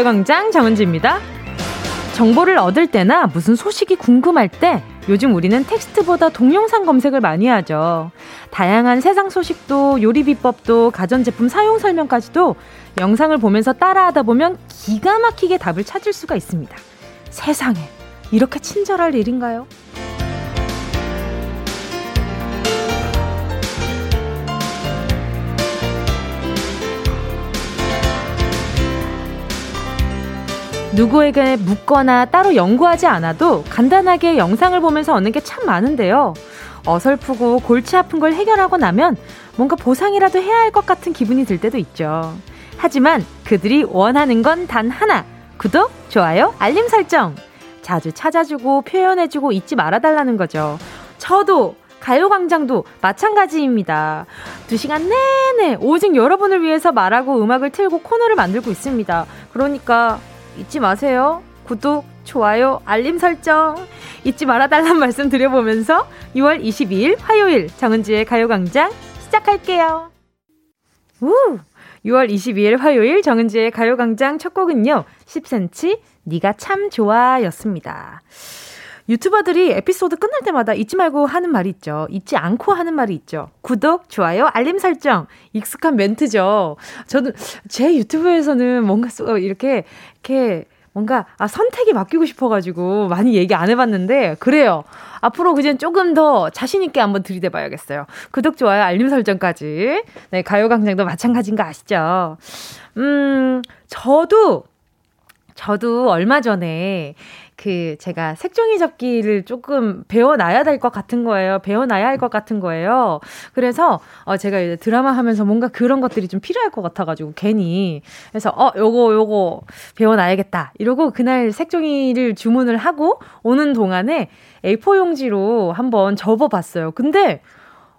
가요광장 정은지입니다. 정보를 얻을 때나 무슨 소식이 궁금할 때 요즘 우리는 텍스트보다 동영상 검색을 많이 하죠. 다양한 세상 소식도 요리 비법도 가전제품 사용 설명까지도 영상을 보면서 따라하다 보면 기가 막히게 답을 찾을 수가 있습니다. 세상에 이렇게 친절할 일인가요? 누구에게 묻거나 따로 연구하지 않아도 간단하게 영상을 보면서 얻는 게 참 많은데요. 어설프고 골치 아픈 걸 해결하고 나면 뭔가 보상이라도 해야 할 것 같은 기분이 들 때도 있죠. 하지만 그들이 원하는 건 단 하나. 구독, 좋아요, 알림 설정. 자주 찾아주고 표현해주고 잊지 말아달라는 거죠. 저도 가요광장도 마찬가지입니다. 두 시간 내내 오직 여러분을 위해서 말하고 음악을 틀고 코너를 만들고 있습니다. 그러니까 잊지 마세요. 구독, 좋아요, 알림 설정 잊지 말아달란 말씀 드려보면서 6월 22일 화요일 정은지의 가요광장 시작할게요. 우! 6월 22일 화요일 정은지의 가요광장 첫 곡은요. 10cm 네가 참 좋아 였습니다. 유튜버들이 에피소드 끝날 때마다 잊지 말고 하는 말이 있죠. 잊지 않고 하는 말이 있죠. 구독, 좋아요, 알림 설정. 익숙한 멘트죠. 저도 제 유튜브에서는 뭔가 이렇게, 이렇게 뭔가, 아, 선택이 맡기고 싶어가지고 많이 얘기 안 해봤는데, 그래요. 앞으로 그젠 조금 더 자신 있게 한번 들이대봐야겠어요. 구독, 좋아요, 알림 설정까지. 네, 가요광장도 마찬가지인 거 아시죠? 음, 저도, 저도 얼마 전에 그 제가 색종이 접기를 조금 배워놔야 될 것 같은 거예요. 배워놔야 할 것 같은 거예요. 그래서 어 제가 이제 드라마 하면서 뭔가 그런 것들이 좀 필요할 것 같아가지고 괜히 그래서 어 요거 요거 배워놔야겠다 이러고 그날 색종이를 주문을 하고 오는 동안에 A4 용지로 한번 접어봤어요. 근데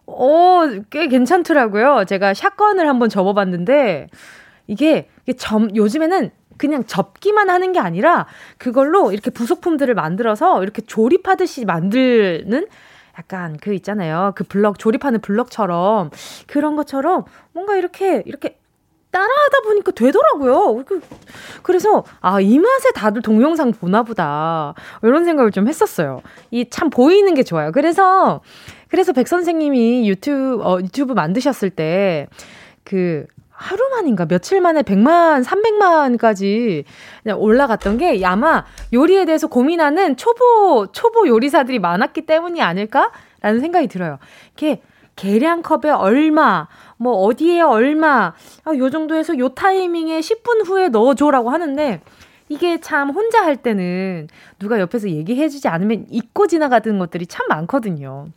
어 꽤 괜찮더라고요. 제가 샷건을 한번 접어봤는데 이게, 이게 점 요즘에는 그냥 접기만 하는 게 아니라 그걸로 이렇게 부속품들을 만들어서 이렇게 조립하듯이 만드는 약간 그 있잖아요. 그 블럭 조립하는 블럭처럼 그런 것처럼 뭔가 이렇게 이렇게 따라하다 보니까 되더라고요. 그, 그래서 아 이 맛에 다들 동영상 보나 보다 이런 생각을 좀 했었어요. 이 참 보이는 게 좋아요. 그래서 그래서 백 선생님이 유튜브 어, 유튜브 만드셨을 때 그 하루 만인가 며칠 만에 100만, 300만까지 올라갔던 게 아마 요리에 대해서 고민하는 초보, 초보 요리사들이 많았기 때문이 아닐까라는 생각이 들어요. 이렇게 계량컵에 얼마, 뭐 어디에 얼마, 아, 요 정도 해서 요 타이밍에 10분 후에 넣어줘라고 하는데 이게 참 혼자 할 때는 누가 옆에서 얘기해주지 않으면 잊고 지나가는 것들이 참 많거든요.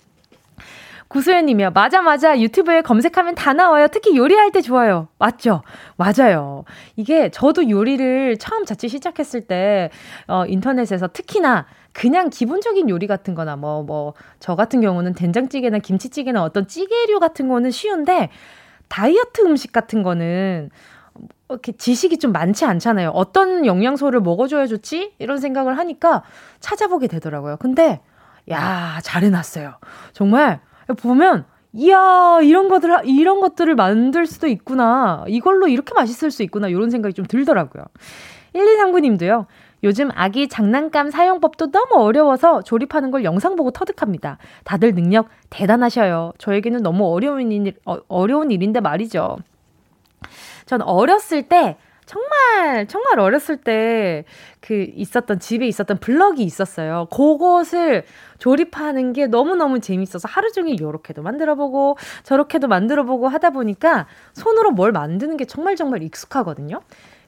구소연님이요. 맞아, 맞아. 유튜브에 검색하면 다 나와요. 특히 요리할 때 좋아요. 맞죠? 맞아요. 이게 저도 요리를 처음 자취 시작했을 때, 어, 인터넷에서 특히나 그냥 기본적인 요리 같은 거나 뭐, 뭐, 저 같은 경우는 된장찌개나 김치찌개나 어떤 찌개류 같은 거는 쉬운데, 다이어트 음식 같은 거는 이렇게 지식이 좀 많지 않잖아요. 어떤 영양소를 먹어줘야 좋지? 이런 생각을 하니까 찾아보게 되더라고요. 근데, 야, 잘 해놨어요. 정말 보면 이야 이런 것들 이런 것들을 만들 수도 있구나 이걸로 이렇게 맛있을 수 있구나 이런 생각이 좀 들더라고요. 1239님도요. 요즘 아기 장난감 사용법도 너무 어려워서 조립하는 걸 영상 보고 터득합니다. 다들 능력 대단하셔요. 저에게는 너무 어려운 일, 어, 어려운 일인데 말이죠. 전 어렸을 때 정말, 정말 어렸을 때 그 있었던, 집에 있었던 블럭이 있었어요. 그것을 조립하는 게 너무너무 재밌어서 하루 종일 요렇게도 만들어 보고 저렇게도 만들어 보고 하다 보니까 손으로 뭘 만드는 게 정말 정말 익숙하거든요.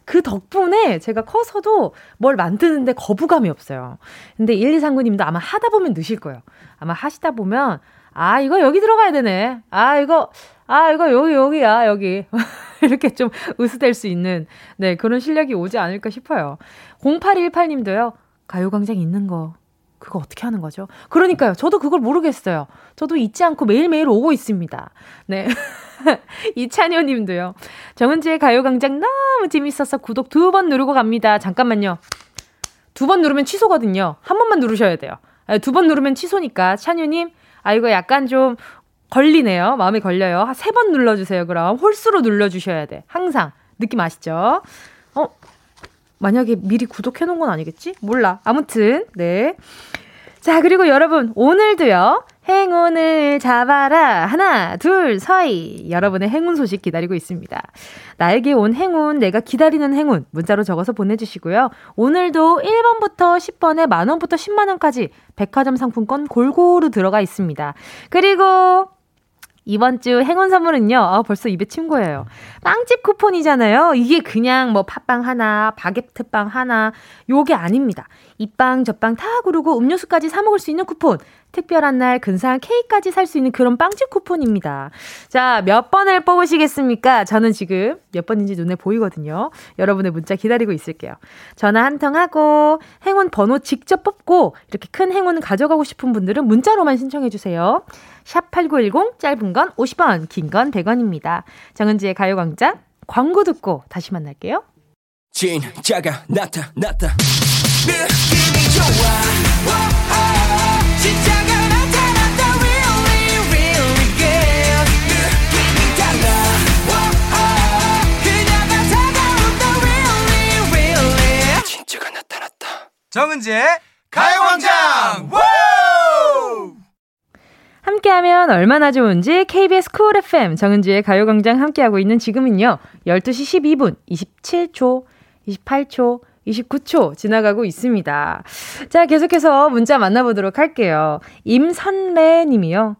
그 덕분에 제가 커서도 뭘 만드는데 거부감이 없어요. 근데 1239님도 아마 하다 보면 느실 거예요. 아마 하시다 보면, 아, 이거 여기 들어가야 되네. 아, 이거, 아, 이거 여기, 여기야, 여기. 이렇게 좀 으스댈 수 있는, 네, 그런 실력이 오지 않을까 싶어요. 0818님도요, 가요광장 있는 거, 그거 어떻게 하는 거죠? 그러니까요. 저도 그걸 모르겠어요. 저도 잊지 않고 매일매일 오고 있습니다. 네. 이찬효 님도요. 정은지의 가요광장 너무 재밌어서 구독 두 번 누르고 갑니다. 잠깐만요. 두 번 누르면 취소거든요. 한 번만 누르셔야 돼요. 아, 두번 누르면 취소니까. 찬효님, 아, 이거 약간 좀 걸리네요. 마음에 걸려요. 세 번 눌러주세요. 그럼 홀수로 눌러주셔야 돼. 항상. 느낌 아시죠? 어, 만약에 미리 구독해놓은 건 아니겠지? 몰라. 아무튼, 네. 자, 그리고 여러분, 오늘도요, 행운을 잡아라. 하나, 둘, 서이. 여러분의 행운 소식 기다리고 있습니다. 나에게 온 행운, 내가 기다리는 행운, 문자로 적어서 보내주시고요. 오늘도 1번부터 10번에 만원부터 10만원까지 백화점 상품권 골고루 들어가 있습니다. 그리고 이번 주 행운 선물은요, 아, 벌써 입에 침 고여요. 빵집 쿠폰이잖아요. 이게 그냥 뭐 팥빵 하나, 바게트빵 하나, 요게 아닙니다. 이 빵, 저 빵 다 고르고 음료수까지 사먹을 수 있는 쿠폰. 특별한 날 근사한 케이크까지 살 수 있는 그런 빵집 쿠폰입니다. 자, 몇 번을 뽑으시겠습니까? 저는 지금 몇 번인지 눈에 보이거든요. 여러분의 문자 기다리고 있을게요. 전화 한 통 하고 행운 번호 직접 뽑고 이렇게 큰 행운을 가져가고 싶은 분들은 문자로만 신청해 주세요. 샵 8910 짧은 건 50원, 긴 건 100원입니다. 정은지의 가요 광장 광고 듣고 다시 만날게요. 진짜가 나타났다. 느낌이 좋아. 정은지의 가요광장 함께하면 얼마나 좋은지 KBS 쿨 FM 정은지의 가요광장 함께하고 있는 지금은요 12시 12분 27초 28초 29초 지나가고 있습니다. 자, 계속해서 문자 만나보도록 할게요. 임선래 님이요.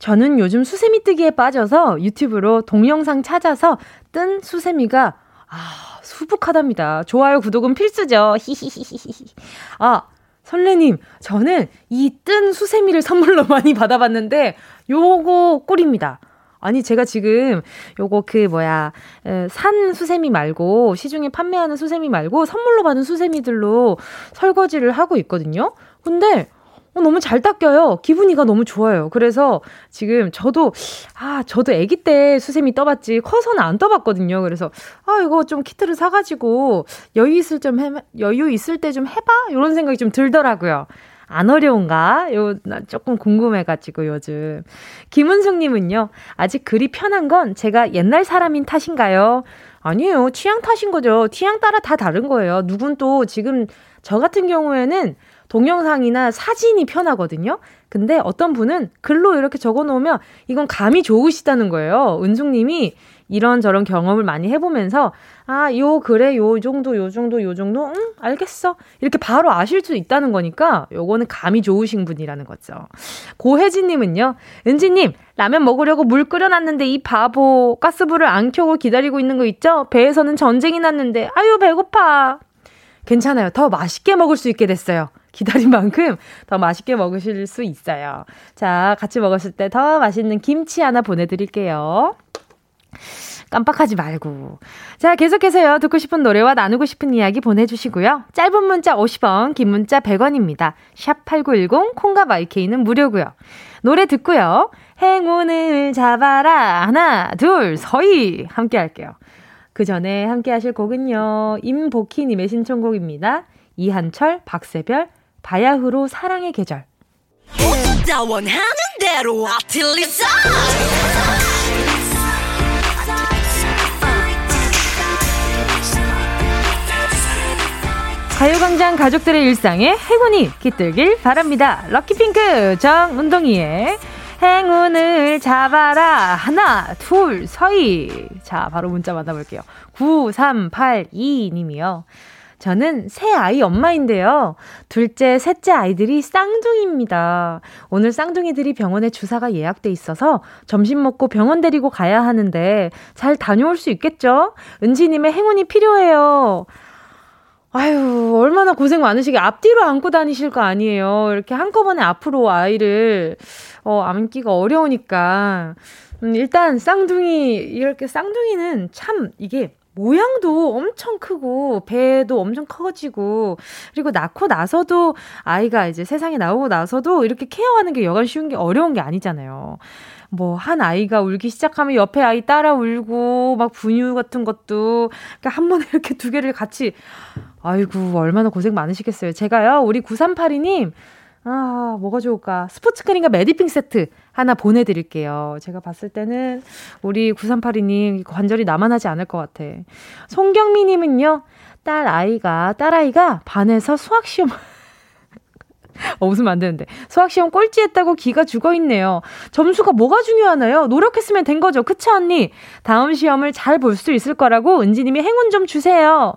저는 요즘 수세미 뜨기에 빠져서 유튜브로 동영상 찾아서 뜬 수세미가, 아, 수북하답니다. 좋아요, 구독은 필수죠. 히히히히히. 아, 설레님, 저는 이 뜬 수세미를 선물로 많이 받아봤는데, 요거 꿀입니다. 아니, 제가 지금 요거 그 뭐야, 산 수세미 말고, 시중에 판매하는 수세미 말고, 선물로 받은 수세미들로 설거지를 하고 있거든요? 근데, 어, 너무 잘 닦여요. 기분이가 너무 좋아요. 그래서 지금 저도, 아, 저도 아기 때 수세미 떠봤지, 커서는 안 떠봤거든요. 그래서, 아, 이거 좀 키트를 사가지고 여유 있을 좀 해, 여유 있을 때 좀 해봐? 이런 생각이 좀 들더라고요. 안 어려운가? 요, 나 조금 궁금해가지고 요즘. 김은숙님은요, 아직 글이 편한 건 제가 옛날 사람인 탓인가요? 아니에요. 취향 탓인 거죠. 취향 따라 다 다른 거예요. 누군 또 지금 저 같은 경우에는 동영상이나 사진이 편하거든요. 근데 어떤 분은 글로 이렇게 적어 놓으면 이건 감이 좋으시다는 거예요. 은숙님이 이런저런 경험을 많이 해보면서 아, 요 그래 요 정도 요 정도 요 정도 응 알겠어 이렇게 바로 아실 수 있다는 거니까 요거는 감이 좋으신 분이라는 거죠. 고혜진님은요, 은지님 라면 먹으려고 물 끓여놨는데 이 바보 가스불을 안 켜고 기다리고 있는 거 있죠? 배에서는 전쟁이 났는데 아유 배고파. 괜찮아요. 더 맛있게 먹을 수 있게 됐어요. 기다린 만큼 더 맛있게 먹으실 수 있어요. 자, 같이 먹었을 때 더 맛있는 김치 하나 보내드릴게요. 깜빡하지 말고. 자, 계속해서요. 듣고 싶은 노래와 나누고 싶은 이야기 보내주시고요. 짧은 문자 50원, 긴 문자 100원입니다. 샵 8910, 콩과 마이케이는 무료고요. 노래 듣고요. 행운을 잡아라. 하나, 둘, 서희. 함께 할게요. 그 전에 함께 하실 곡은요. 임복희님의 신청곡입니다. 이한철, 박세별, 바야흐로 사랑의 계절. 가요광장 가족들의 일상에 행운이 깃들길 바랍니다. 럭키핑크 정운동이의 행운을 잡아라. 하나, 둘, 서희. 자, 바로 문자 만나볼게요. 9382님이요. 저는 새 아이 엄마인데요. 둘째, 셋째 아이들이 쌍둥이입니다. 오늘 쌍둥이들이 병원에 주사가 예약돼 있어서 점심 먹고 병원 데리고 가야 하는데 잘 다녀올 수 있겠죠? 은지님의 행운이 필요해요. 아유, 얼마나 고생 많으시게 앞뒤로 안고 다니실 거 아니에요. 이렇게 한꺼번에 앞으로 아이를, 어, 안기가 어려우니까. 음, 일단 쌍둥이, 이렇게 쌍둥이는 참 이게 모양도 엄청 크고 배도 엄청 커지고 그리고 낳고 나서도 아이가 이제 세상에 나오고 나서도 이렇게 케어하는 게 여간 쉬운 게 어려운 게 아니잖아요. 뭐 한 아이가 울기 시작하면 옆에 아이 따라 울고 막 분유 같은 것도 그러니까 한 번에 이렇게 두 개를 같이 아이고 얼마나 고생 많으시겠어요. 제가요 우리 9382님 아, 뭐가 좋을까? 스포츠 크림과 매디핑 세트 하나 보내드릴게요. 제가 봤을 때는 우리 9382님 관절이 남아나지 않을 것 같아. 송경미님은요, 딸 아이가, 딸 아이가 반에서 수학시험, 어, 웃으면 안 되는데. 수학시험 꼴찌했다고 기가 죽어 있네요. 점수가 뭐가 중요하나요? 노력했으면 된 거죠. 그치, 언니? 다음 시험을 잘 볼 수 있을 거라고 은지님이 행운 좀 주세요.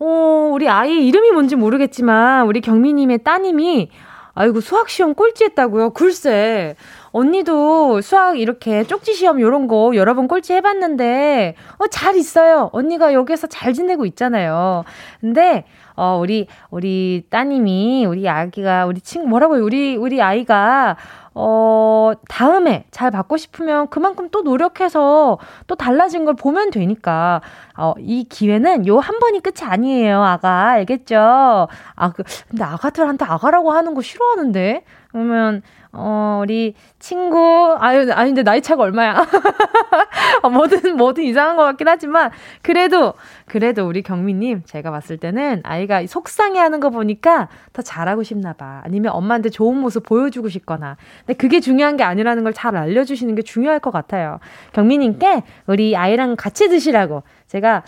어, 우리 아이 이름이 뭔지 모르겠지만, 우리 경미님의 따님이, 아이고, 수학 시험 꼴찌했다고요? 글쎄. 언니도 수학 이렇게 쪽지 시험 요런 거 여러 번 꼴찌 해봤는데, 어, 잘 있어요. 언니가 여기서 잘 지내고 있잖아요. 근데, 어, 우리, 우리 따님이, 우리 아기가, 우리 친구, 뭐라고요? 우리, 우리 아이가, 어, 다음에 잘 받고 싶으면 그만큼 또 노력해서 또 달라진 걸 보면 되니까, 어, 이 기회는 요 한 번이 끝이 아니에요, 아가. 알겠죠? 아, 그, 근데 아가들한테 아가라고 하는 거 싫어하는데? 그러면, 어, 우리 친구, 아유, 아니, 근데 나이 차가 얼마야? 어, 뭐든, 뭐든 이상한 것 같긴 하지만, 그래도, 그래도 우리 경미님, 제가 봤을 때는 아이가 속상해 하는 거 보니까 더 잘하고 싶나 봐. 아니면 엄마한테 좋은 모습 보여주고 싶거나. 근데 그게 중요한 게 아니라는 걸 잘 알려주시는 게 중요할 것 같아요. 경미님께 우리 아이랑 같이 드시라고 제가,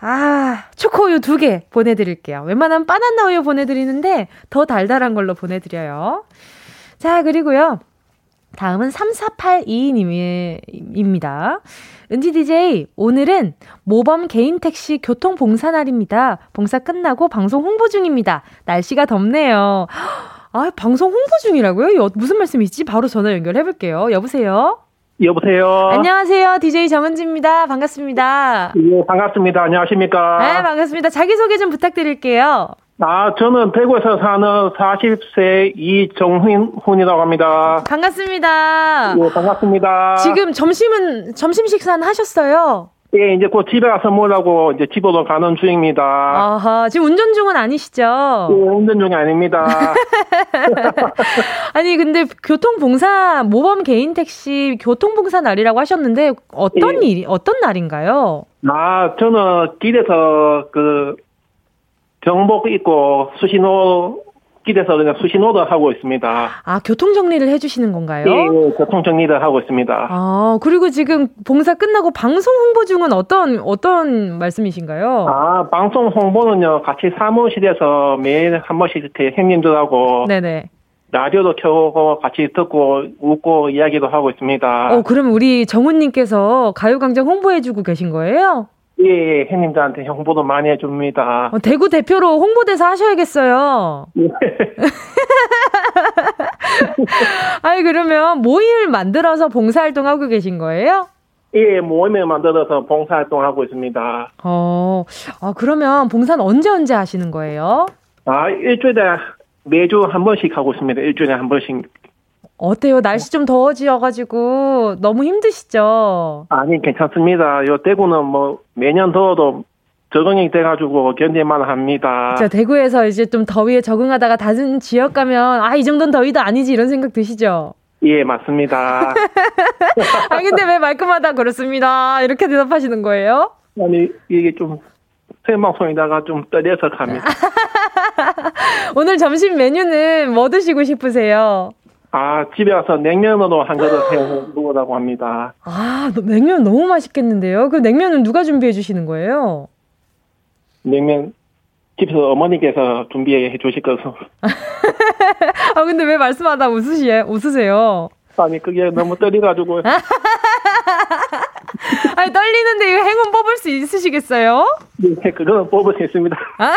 아, 초코우유 두 개 보내드릴게요. 웬만하면 바나나 우유 보내드리는데 더 달달한 걸로 보내드려요. 자, 그리고요. 다음은 3482님입니다. 은지 DJ, 오늘은 모범 개인 택시 교통 봉사 날입니다. 봉사 끝나고 방송 홍보 중입니다. 날씨가 덥네요. 아, 방송 홍보 중이라고요? 무슨 말씀이지? 바로 전화 연결해 볼게요. 여보세요? 여보세요. 안녕하세요. DJ 정은지입니다. 반갑습니다. 예, 반갑습니다. 안녕하십니까? 네, 반갑습니다. 자기소개 좀 부탁드릴게요. 아, 저는 대구에서 사는 40세 이정훈이라고 합니다. 반갑습니다. 예, 반갑습니다. 지금 점심은, 점심 식사는 하셨어요? 예, 이제 곧 집에 가서 뭐라고 이제 집으로 가는 중입니다. 아하, 지금 운전 중은 아니시죠? 예, 운전 중이 아닙니다. 아니, 근데 교통봉사, 모범 개인 택시 교통봉사 날이라고 하셨는데, 어떤 예. 일, 어떤 날인가요? 아, 저는 길에서 그, 경복 입고 수신호 길에서 그냥 수신호도 하고 있습니다. 아, 교통 정리를 해주시는 건가요? 예, 예, 교통 정리를 하고 있습니다. 아, 그리고 지금 봉사 끝나고 방송 홍보 중은 어떤, 어떤 말씀이신가요? 아, 방송 홍보는요, 같이 사무실에서 매일 한 번씩 이렇게 형님들하고. 네네. 라디오도 켜고 같이 듣고 웃고 이야기도 하고 있습니다. 어, 그럼 우리 정훈님께서 가요광장 홍보해주고 계신 거예요? 예, 예, 형님들한테 홍보도 많이 해줍니다. 어, 대구 대표로 홍보대사 하셔야겠어요. 예. 아니, 그러면 모임을 만들어서 봉사활동하고 계신 거예요? 예, 모임을 만들어서 봉사활동하고 있습니다. 어, 아, 그러면 봉사는 언제 언제 하시는 거예요? 아, 일주일에 매주 한 번씩 하고 있습니다. 일주일에 한 번씩 어때요? 날씨 좀 더워지어가지고 너무 힘드시죠? 아니 괜찮습니다. 요 대구는 뭐 매년 더워도 적응이 돼가지고 견딜만 합니다. 자 대구에서 이제 좀 더위에 적응하다가 다른 지역 가면 아 이 정도는 더위도 아니지 이런 생각 드시죠? 예 맞습니다. 아 근데 왜 말끔하다 그렇습니다 이렇게 대답하시는 거예요? 아니 이게 좀 생방송에다가 좀 떨려서 갑니다. 오늘 점심 메뉴는 뭐 드시고 싶으세요? 아, 집에 와서 냉면으로 한 그릇 해 먹으라고 합니다. 아, 냉면 너무 맛있겠는데요? 그 냉면은 누가 준비해 주시는 거예요? 냉면, 집에서 어머니께서 준비해 주실 것을. 아, 근데 왜 말씀하다 웃으시, 웃으세요? 아니, 그게 너무 떨리가지고. 아니, 떨리는데 이거 행운 뽑을 수 있으시겠어요? 네, 그거는 뽑을 수 있습니다. 아,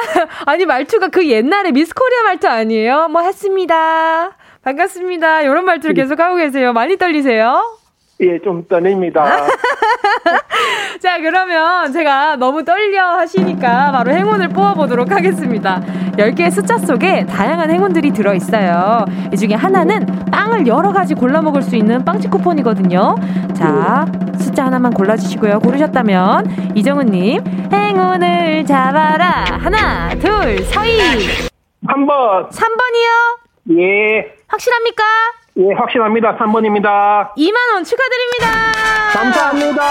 아니, 말투가 그 옛날에 미스 코리아 말투 아니에요? 뭐 했습니다. 반갑습니다. 이런 말투를 계속 하고 계세요. 많이 떨리세요? 예, 좀 떨립니다. 자, 그러면 제가 너무 떨려 하시니까 바로 행운을 뽑아보도록 하겠습니다. 10개의 숫자 속에 다양한 행운들이 들어있어요. 이 중에 하나는 빵을 여러 가지 골라 먹을 수 있는 빵집 쿠폰이거든요. 자, 숫자 하나만 골라주시고요. 고르셨다면, 이정은님, 행운을 잡아라. 하나, 둘, 서희. 3번. 3번이요? 예. 확실합니까? 예, 확실합니다. 3번입니다. 2만원 축하드립니다. 감사합니다.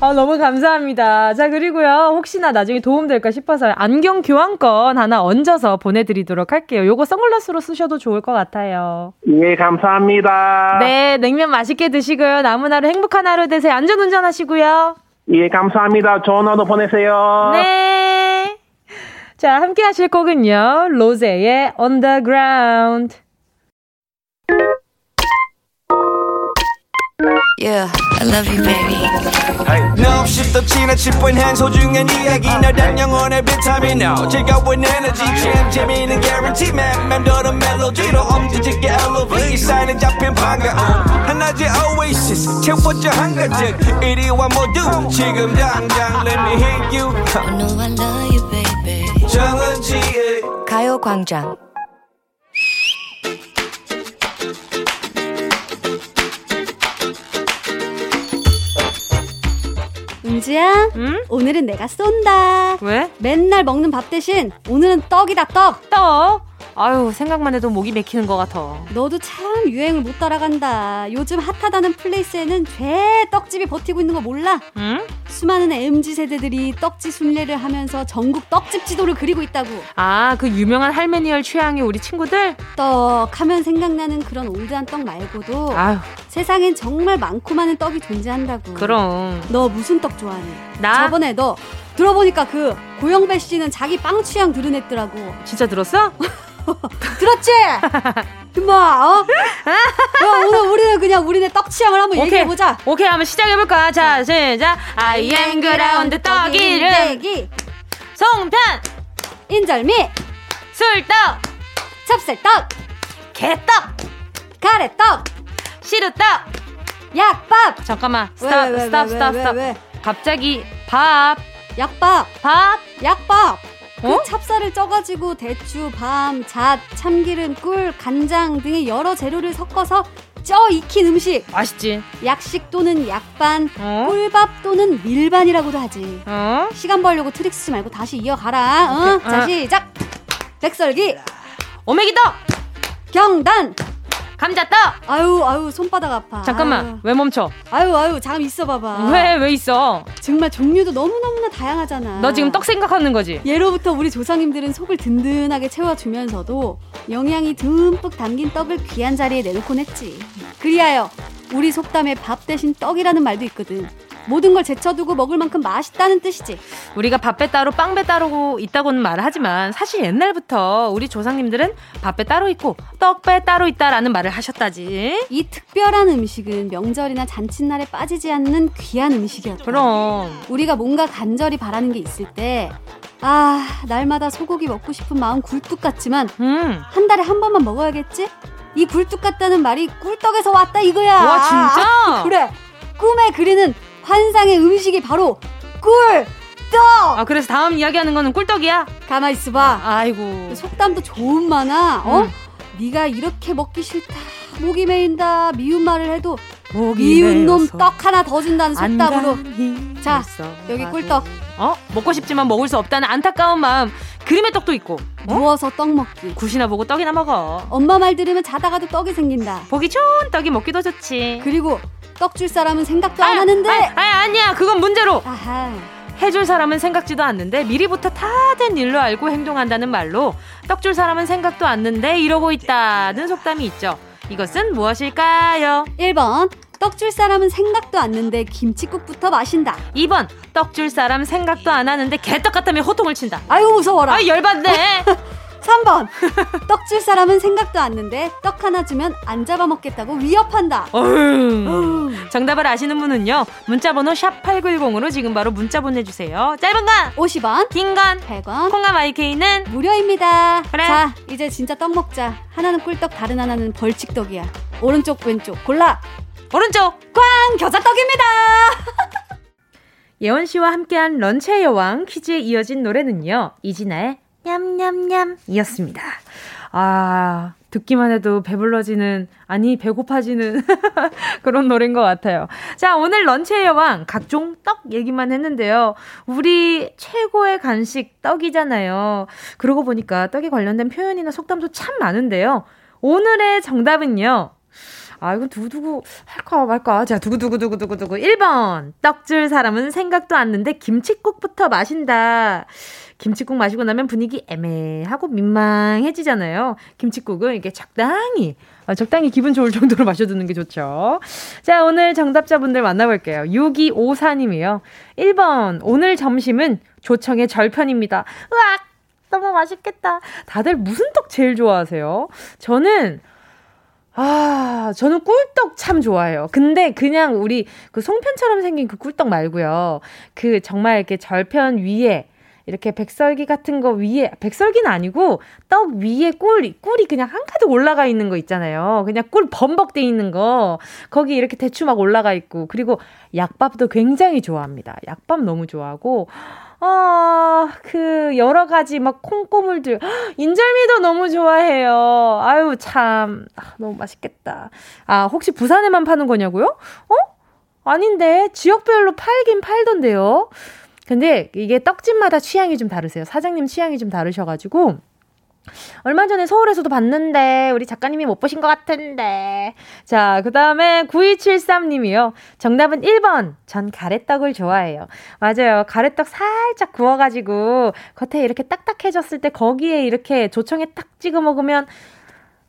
아, 너무 감사합니다. 자, 그리고요. 혹시나 나중에 도움될까 싶어서 안경 교환권 하나 얹어서 보내드리도록 할게요. 요거 선글라스로 쓰셔도 좋을 것 같아요. 예, 감사합니다. 네, 냉면 맛있게 드시고요. 남은 하루 행복한 하루 되세요. 안전 운전하시고요. 예, 감사합니다. 좋은 하루 보내세요. 네. 자, 함께 하실 곡은요. 로제의 Underground. Yeah, I love you, baby. No, 없이 또 지나칠 뻔한 소중한 이야기 너란 영혼의 비타민 No 즐거운 에너지 참 재미있는 guarantee man 맴도는 멜로디로 엄지짓게 elevate 이 사인은 잡힌 반가움 하나의 oasis 채워져 한가득 이리와 모두 지금 당장 let me hit you I know I love you, baby. 정은지의 가요광장 은지야, 응? 오늘은 내가 쏜다. 왜? 맨날 먹는 밥 대신 오늘은 떡이다, 떡. 떡? 아유, 생각만 해도 목이 맥히는 것 같아. 너도 참 유행을 못 따라간다. 요즘 핫하다는 플레이스에는 죄 떡집이 버티고 있는 거 몰라? 응? 수많은 MZ 세대들이 떡집 순례를 하면서 전국 떡집 지도를 그리고 있다고. 아, 그 유명한 할메니얼 취향의 우리 친구들? 떡 하면 생각나는 그런 올드한 떡 말고도 아유. 세상엔 정말 많고 많은 떡이 존재한다고. 그럼. 너 무슨 떡 좋아하니? 나? 저번에 너 들어보니까 그 고영배 씨는 자기 빵 취향 드러냈더라고. 진짜 들었어? 들었지? 금마, 어? 야, 오늘 우리는 그냥 우리네 떡 취향을 한번 오케이. 얘기해보자. 오케이, 한번 시작해볼까? 자, 시작. I am 그라운드 떡 이름. 송편. 인절미. 술떡. 찹쌀떡. 개떡. 가래떡. 시루떡. 약밥. 잠깐만. 스탑, 스탑, 스탑, 스탑. 갑자기 밥. 약밥. 밥. 약밥. 그 어? 찹쌀을 쪄가지고 대추, 밤, 잣, 참기름, 꿀, 간장 등의 여러 재료를 섞어서 쪄 익힌 음식. 맛있지. 약식 또는 약반, 어? 꿀밥 또는 밀반이라고도 하지. 어? 시간 벌려고 트릭 쓰지 말고 다시 이어가라. 어? 자, 아. 시작. 백설기. 오메기떡. 경단. 감자떡! 아유, 아유, 손바닥 아파. 잠깐만, 아유. 왜 멈춰? 아유, 아유, 잠깐 있어 봐봐. 왜, 왜 있어? 정말 종류도 너무 너무나 다양하잖아. 너 지금 떡 생각하는 거지? 예로부터 우리 조상님들은 속을 든든하게 채워주면서도 영양이 듬뿍 담긴 떡을 귀한 자리에 내놓곤 했지. 그리하여 우리 속담에 밥 대신 떡이라는 말도 있거든. 모든 걸 제쳐두고 먹을 만큼 맛있다는 뜻이지. 우리가 밥배 따로 빵배 따로 있다고는 말하지만 사실 옛날부터 우리 조상님들은 밥배 따로 있고 떡배 따로 있다라는 말을 하셨다지. 이 특별한 음식은 명절이나 잔칫날에 빠지지 않는 귀한 음식이었다. 그럼 우리가 뭔가 간절히 바라는 게 있을 때 아, 날마다 소고기 먹고 싶은 마음 굴뚝 같지만 음. 한 달에 한 번만 먹어야겠지? 이 굴뚝 같다는 말이 꿀떡에서 왔다 이거야. 와 진짜? 그래. 꿈에 그리는 환상의 음식이 바로 꿀! 떡! 아, 그래서 다음 이야기하는 거는 꿀떡이야? 가만 있어봐. 아이고. 속담도 좋은 많아. 어? 음. 네가 이렇게 먹기 싫다. 목이 메인다. 미운 말을 해도 미운 놈 떡 하나 더 준다는 속담으로. 자, 여기 꿀떡. 어? 먹고 싶지만 먹을 수 없다는 안타까운 마음. 그림의 떡도 있고. 어? 누워서 떡 먹기. 굿이나 보고 떡이나 먹어. 엄마 말 들으면 자다가도 떡이 생긴다. 보기 좋은 떡이 먹기도 좋지. 그리고 떡 줄 사람은 생각도 아, 안 하는데. 아, 아, 아 니야. 그건 문제로. 아하. 해줄 사람은 생각지도 않는데 미리부터 다 된 일로 알고 행동한다는 말로 떡 줄 사람은 생각도 않는데 이러고 있다는 속담이 있죠. 이것은 무엇일까요? 1번 떡 줄 사람은 생각도 않는데 김치국부터 마신다. 2번 떡 줄 사람 생각도 안 하는데 개떡 같다며 호통을 친다. 아유 무서워라. 아 열받네. 3번. 떡 줄 사람은 생각도 않는데 떡 하나 주면 안 잡아먹겠다고 위협한다. 정답을 아시는 분은요. 문자번호 샵 8910으로 지금 바로 문자 보내주세요. 짧은 건 50원, 긴 건 100원, 콩과 마이케이는 무료입니다. 그래. 자, 이제 진짜 떡 먹자. 하나는 꿀떡, 다른 하나는 벌칙떡이야. 오른쪽, 왼쪽 골라. 오른쪽 꽝 겨자떡입니다. 예원 씨와 함께한 런치의 여왕 퀴즈에 이어진 노래는요. 이진아의 냠냠냠 이었습니다. 아, 듣기만 해도 배불러지는, 아니, 배고파지는 그런 노래인 것 같아요. 자, 오늘 런치의 여왕, 각종 떡 얘기만 했는데요. 우리 최고의 간식 떡이잖아요. 그러고 보니까 떡에 관련된 표현이나 속담도 참 많은데요. 오늘의 정답은요. 아, 이건 두구두구 할까 말까. 자, 두구두구두구두구두구. 1번. 떡줄 사람은 생각도 않는데 김치국부터 마신다. 김치국 마시고 나면 분위기 애매하고 민망해지잖아요. 김치국은 이게 적당히, 아, 적당히 기분 좋을 정도로 마셔두는 게 좋죠. 자, 오늘 정답자분들 만나볼게요. 6254님이요. 1번. 오늘 점심은 조청의 절편입니다. 으악! 너무 맛있겠다. 다들 무슨 떡 제일 좋아하세요? 저는 아, 저는 꿀떡 참 좋아해요. 근데 그냥 우리 그 송편처럼 생긴 그 꿀떡 말고요. 그 정말 이렇게 절편 위에 이렇게 백설기 같은 거 위에 백설기는 아니고 떡 위에 꿀 꿀이 그냥 한 가득 올라가 있는 거 있잖아요. 그냥 꿀 범벅 돼 있는 거 거기 이렇게 대추 막 올라가 있고 그리고 약밥도 굉장히 좋아합니다. 약밥 너무 좋아하고 아, 그, 여러 가지 막 콩고물들. 인절미도 너무 좋아해요. 아유, 참. 아, 너무 맛있겠다. 아, 혹시 부산에만 파는 거냐고요? 어? 아닌데, 지역별로 팔긴 팔던데요. 근데 이게 떡집마다 취향이 좀 다르세요. 사장님 취향이 좀 다르셔가지고. 얼마 전에 서울에서도 봤는데 우리 작가님이 못 보신 것 같은데. 자, 그 다음에 9273 님이요. 정답은 1번. 전 가래떡을 좋아해요. 맞아요. 가래떡 살짝 구워 가지고 겉에 이렇게 딱딱해졌을 때 거기에 이렇게 조청에 딱 찍어 먹으면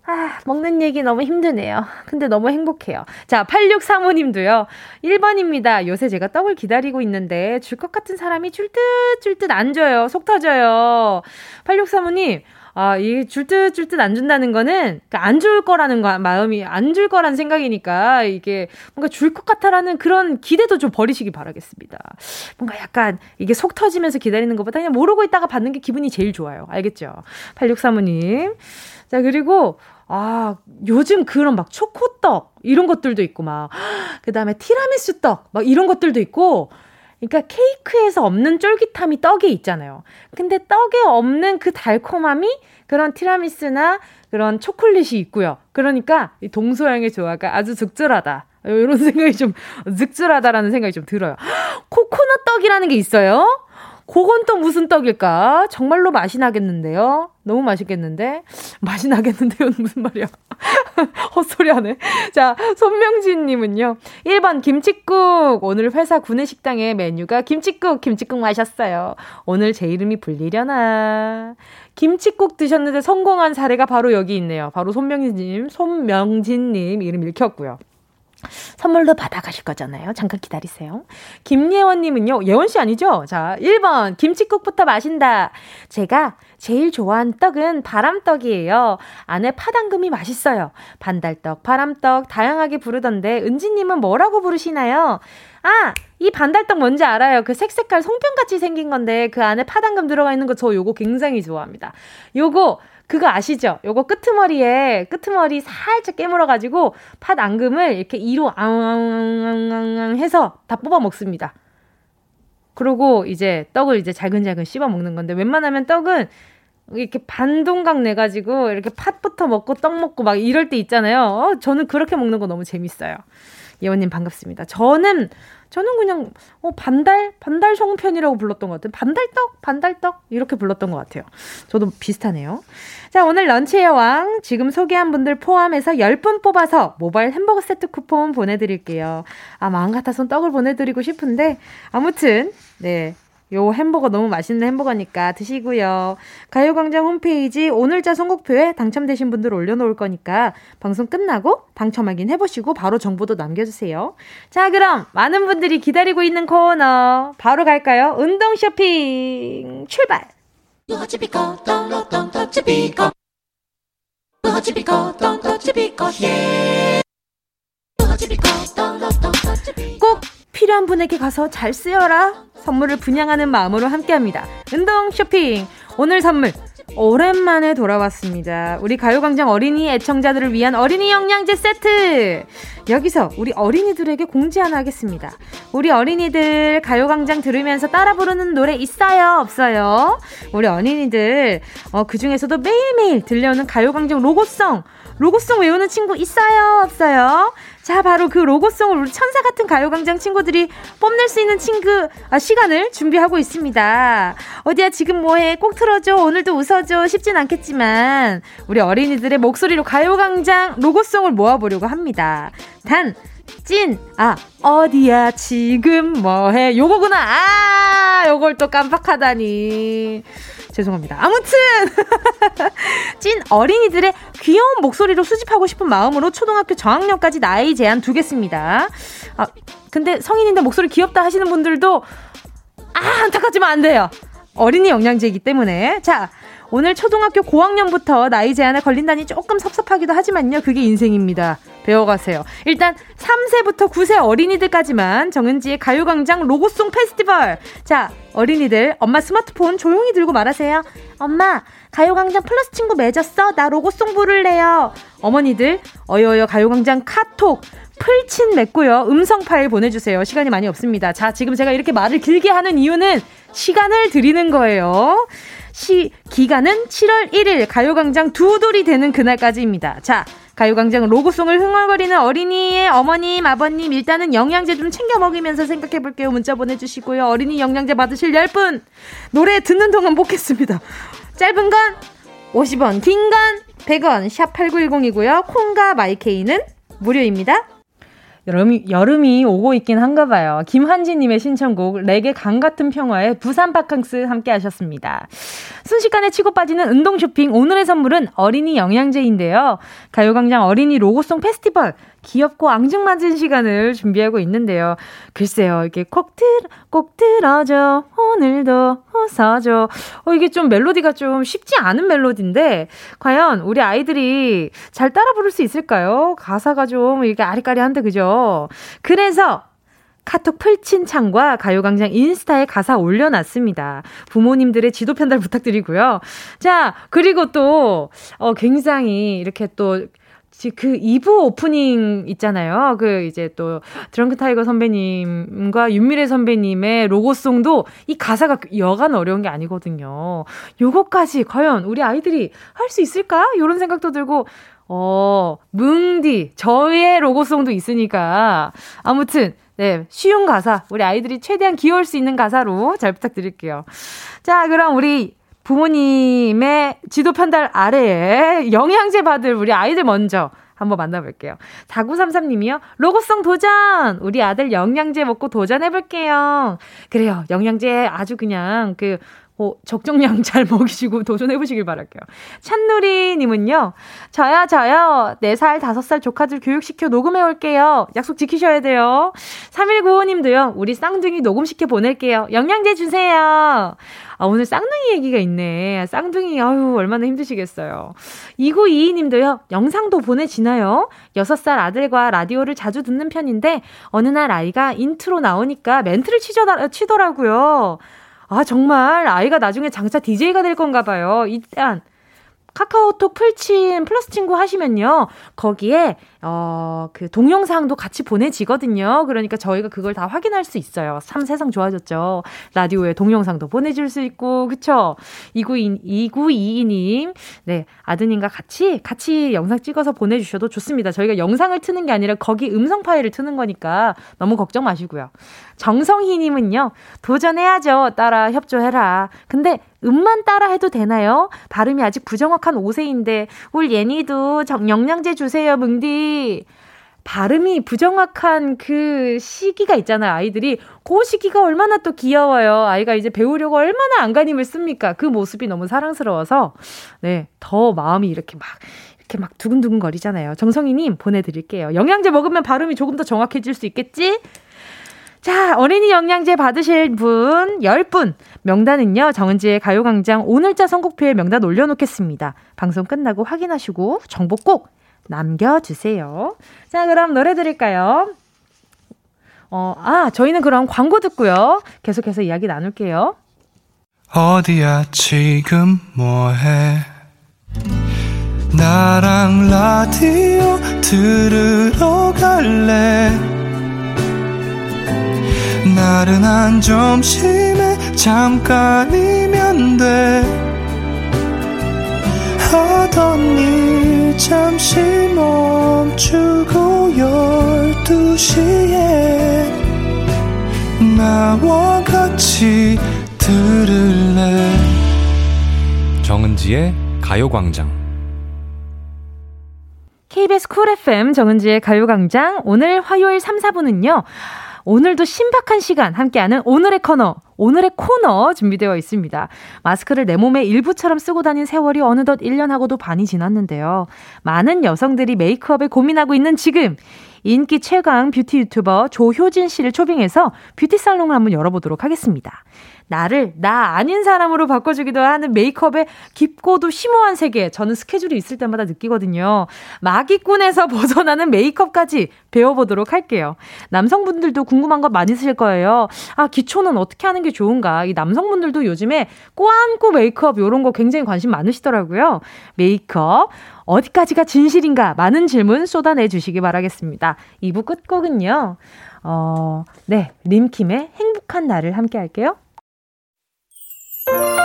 아, 먹는 얘기 너무 힘드네요. 근데 너무 행복해요. 자, 8635님도요. 1번입니다. 요새 제가 떡을 기다리고 있는데 줄 것 같은 사람이 줄 듯, 줄 듯 안 줘요. 속 터져요. 8635님, 아, 이줄듯 줄듯 안 준다는 거는 그러니까 안줄 거라는 거, 마음이 안 줄 거라는 생각이니까 이게 뭔가 줄 것 같아라는 그런 기대도 좀 버리시기 바라겠습니다. 뭔가 약간 이게 속 터지면서 기다리는 것보다 그냥 모르고 있다가 받는 게 기분이 제일 좋아요. 알겠죠? 8635님. 자, 그리고 아, 요즘 그런 막 초코떡 이런 것들도 있고 막 그다음에 티라미수 떡 막 이런 것들도 있고 그러니까 케이크에서 없는 쫄깃함이 떡에 있잖아요. 근데 떡에 없는 그 달콤함이 그런 티라미스나 그런 초콜릿이 있고요. 그러니까 이 동서양의 조화가 아주 적절하다. 이런 생각이 좀 적절하다라는 생각이 좀 들어요. 코코넛 떡이라는 게 있어요. 그건 또 무슨 떡일까? 정말로 맛이 나겠는데요? 너무 맛있겠는데? 맛이 나겠는데요? 무슨 말이야? 헛소리 하네. 자, 손명진님은요. 1번 김치국. 오늘 회사 구내식당의 메뉴가 김치국, 김치국 마셨어요. 오늘 제 이름이 불리려나. 김치국 드셨는데 성공한 사례가 바로 여기 있네요. 바로 손명진님, 손명진님 이름 읽혔고요. 선물도 받아가실 거잖아요. 잠깐 기다리세요. 김예원님은요, 예원씨 아니죠? 자, 1번, 김치국부터 마신다. 제가 제일 좋아하는 떡은 바람떡이에요. 안에 파당금이 맛있어요. 반달떡, 바람떡, 다양하게 부르던데, 은지님은 뭐라고 부르시나요? 아, 이 반달떡 뭔지 알아요. 그 색색깔 송편같이 생긴 건데, 그 안에 파당금 들어가 있는 거 저 요거 굉장히 좋아합니다. 요거, 그거 아시죠? 요거 끄트머리에 끄트머리 살짝 깨물어가지고 팥 앙금을 이렇게 이로 앙앙앙앙 해서 다 뽑아 먹습니다. 그리고 이제 떡을 이제 잘근잘근 씹어 먹는 건데 웬만하면 떡은 이렇게 반동강 내가지고 이렇게 팥부터 먹고 떡 먹고 막 이럴 때 있잖아요. 어, 저는 그렇게 먹는 거 너무 재밌어요. 예원님 반갑습니다. 저는 저는 그냥 어 반달 반달 송편이라고 불렀던 것 같아요. 반달떡 반달떡 이렇게 불렀던 것 같아요. 저도 비슷하네요. 자 오늘 런치의 왕 지금 소개한 분들 포함해서 10분 뽑아서 모바일 햄버거 세트 쿠폰 보내드릴게요. 아 마음 같아선 떡을 보내드리고 싶은데 아무튼 네 요 햄버거 너무 맛있는 햄버거니까 드시고요. 가요광장 홈페이지 오늘자 선곡표에 당첨되신 분들 올려놓을 거니까 방송 끝나고 당첨 확인 해보시고 바로 정보도 남겨주세요. 자, 그럼 많은 분들이 기다리고 있는 코너 바로 갈까요? 운동 쇼핑 출발! 꼭 필요한 분에게 가서 잘 쓰여라. 선물을 분양하는 마음으로 함께합니다. 운동 쇼핑 오늘 선물 오랜만에 돌아왔습니다. 우리 가요광장 어린이 애청자들을 위한 어린이 영양제 세트! 여기서 우리 어린이들에게 공지 하나 하겠습니다. 우리 어린이들 가요광장 들으면서 따라 부르는 노래 있어요? 없어요? 우리 어린이들, 어, 그 중에서도 매일매일 들려오는 가요광장 로고송, 로고송 외우는 친구 있어요? 없어요? 자, 바로 그 로고송을 우리 천사 같은 가요광장 친구들이 뽐낼 수 있는 친구, 아, 시간을 준비하고 있습니다. 어디야, 지금 뭐해? 꼭 틀어줘. 오늘도 웃어줘. 쉽진 않겠지만, 우리 어린이들의 목소리로 가요광장 로고송을 모아보려고 합니다. 단, 찐, 아, 어디야, 지금 뭐해? 요거구나. 아, 요걸 또 깜빡하다니. 죄송합니다. 아무튼 찐 어린이들의 귀여운 목소리로 수집하고 싶은 마음으로 초등학교 저학년까지 나이 제한 두겠습니다. 아, 근데 성인인데 목소리 귀엽다 하시는 분들도 아, 안타깝지만 안 돼요. 어린이 영양제이기 때문에. 자, 오늘 초등학교 고학년부터 나이 제한에 걸린다니 조금 섭섭하기도 하지만요. 그게 인생입니다. 배워가세요. 일단 3세부터 9세 어린이들까지만 정은지의 가요광장 로고송 페스티벌. 자, 어린이들 엄마 스마트폰 조용히 들고 말하세요. 엄마, 가요광장 플러스 친구 맺었어? 나 로고송 부를래요. 어머니들 어여어여 가요광장 카톡 풀친 맺고요. 음성 파일 보내주세요. 시간이 많이 없습니다. 자, 지금 제가 이렇게 말을 길게 하는 이유는 시간을 드리는 거예요. 시, 기간은 7월 1일 가요광장 두 돌이 되는 그날까지입니다. 자, 가요광장 로고송을 흥얼거리는 어린이의 어머님, 아버님, 일단은 영양제 좀 챙겨 먹이면서 생각해 볼게요. 문자 보내주시고요. 어린이 영양제 받으실 10분, 노래 듣는 동안 뽑겠습니다. 짧은 건 50원, 긴 건 100원, 샵 8910이고요. 콩과 마이케이는 무료입니다. 여름이, 여름이 오고 있긴 한가 봐요. 김한지님의 신청곡, 레게 강 같은 평화의 부산 바캉스 함께 하셨습니다. 순식간에 치고 빠지는 운동 쇼핑, 오늘의 선물은 어린이 영양제인데요. 가요광장 어린이 로고송 페스티벌, 귀엽고 앙증맞은 시간을 준비하고 있는데요. 글쎄요, 이게 꼭 들, 꼭 들어줘. 오늘도 웃어줘. 어, 이게 좀 멜로디가 좀 쉽지 않은 멜로디인데, 과연 우리 아이들이 잘 따라 부를 수 있을까요? 가사가 좀 이게 아리까리한데, 그죠? 그래서 카톡 풀친 창과 가요광장 인스타에 가사 올려놨습니다. 부모님들의 지도 편달 부탁드리고요. 자, 그리고 또, 어, 굉장히 이렇게 또, 그 2부 오프닝 있잖아요. 그 이제 또 드렁크 타이거 선배님과 윤미래 선배님의 로고송도 이 가사가 여간 어려운 게 아니거든요. 요거까지 과연 우리 아이들이 할 수 있을까? 요런 생각도 들고 어, 뭉디 저의 로고송도 있으니까 아무튼 네, 쉬운 가사. 우리 아이들이 최대한 귀여울 수 있는 가사로 잘 부탁드릴게요. 자, 그럼 우리 부모님의 지도 편달 아래에 영양제 받을 우리 아이들 먼저 한번 만나볼게요. 4933님이요. 로고송 도전! 우리 아들 영양제 먹고 도전해볼게요. 그래요. 영양제 아주 그냥 그 어, 적정량 잘 먹이시고 도전해보시길 바랄게요. 찬누리님은요, 저요, 저요, 4살, 5살 조카들 교육시켜 녹음해올게요. 약속 지키셔야 돼요. 3195님도요, 우리 쌍둥이 녹음시켜 보낼게요. 영양제 주세요. 아, 오늘 쌍둥이 얘기가 있네. 쌍둥이, 아유, 얼마나 힘드시겠어요. 2922님도요, 영상도 보내지나요? 6살 아들과 라디오를 자주 듣는 편인데, 어느 날 아이가 인트로 나오니까 멘트를 치더라, 치더라고요. 아, 정말 아이가 나중에 장차 DJ가 될 건가 봐요. 일단 카카오톡 풀친 플러스 친구 하시면요. 거기에 어, 그 동영상도 같이 보내지거든요. 그러니까 저희가 그걸 다 확인할 수 있어요. 참 세상 좋아졌죠. 라디오에 동영상도 보내줄 수 있고, 그쵸? 2922, 2922님, 네, 아드님과 같이, 같이 영상 찍어서 보내주셔도 좋습니다. 저희가 영상을 트는 게 아니라 거기 음성 파일을 트는 거니까 너무 걱정 마시고요. 정성희님은요, 도전해야죠. 따라 협조해라. 근데 음만 따라 해도 되나요? 발음이 아직 부정확한 5세인데, 울 예니도 영양제 주세요, 뭉디. 발음이 부정확한 그 시기가 있잖아요, 아이들이. 그 시기가 얼마나 또 귀여워요. 아이가 이제 배우려고 얼마나 안간힘을 씁니까? 그 모습이 너무 사랑스러워서, 네, 더 마음이 이렇게 막, 이렇게 막 두근두근 거리잖아요. 정성희님 보내드릴게요. 영양제 먹으면 발음이 조금 더 정확해질 수 있겠지? 자, 어린이 영양제 받으실 분 10분. 명단은요, 정은지의 가요광장 오늘자 선곡표에 명단 올려놓겠습니다. 방송 끝나고 확인하시고 정보 꼭 남겨주세요. 자, 그럼 노래 드릴까요? 어, 아, 저희는 그럼 광고 듣고요. 계속해서 이야기 나눌게요. 어디야, 지금 뭐해? 나랑 라디오 들으러 갈래? 나른한 점심에 잠깐이면 돼. 하던 일 잠시 멈추고 열두 시에 나와 같이 들을래 정은지의 가요광장 KBS 쿨 FM 정은지의 가요광장 오늘 화요일 3, 4분은요. 오늘도 신박한 시간 함께하는 오늘의 코너, 오늘의 코너 준비되어 있습니다. 마스크를 내 몸의 일부처럼 쓰고 다닌 세월이 어느덧 1년하고도 반이 지났는데요. 많은 여성들이 메이크업에 고민하고 있는 지금 인기 최강 뷰티 유튜버 조효진 씨를 초빙해서 뷰티 살롱을 한번 열어보도록 하겠습니다. 나를 나 아닌 사람으로 바꿔주기도 하는 메이크업의 깊고도 심오한 세계. 저는 스케줄이 있을 때마다 느끼거든요. 마기꾼에서 벗어나는 메이크업까지 배워보도록 할게요. 남성분들도 궁금한 거 많으실 거예요. 아, 기초는 어떻게 하는 게 좋은가? 이 남성분들도 요즘에 꾸안꾸 메이크업 이런 거 굉장히 관심 많으시더라고요. 메이크업. 어디까지가 진실인가? 많은 질문 쏟아내 주시기 바라겠습니다. 2부 끝곡은요. 어, 네. 림킴의 행복한 날을 함께 할게요. Bye.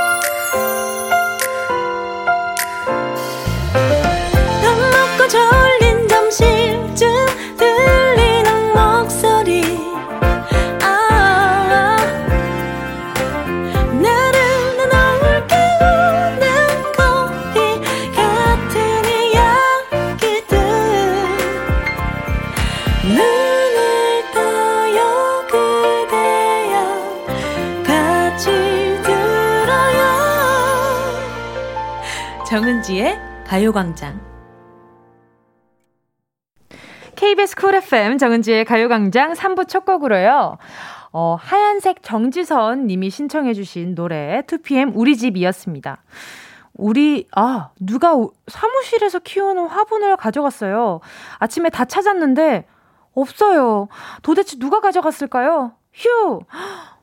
정은지의 가요광장. KBS 쿨 FM 정은지의 가요광장 3부 첫 곡으로요. 어, 하얀색 정지선 님이 신청해주신 노래 2PM 우리 집이었습니다. 우리, 아, 누가 사무실에서 키우는 화분을 가져갔어요. 아침에 다 찾았는데, 없어요. 도대체 누가 가져갔을까요? 휴!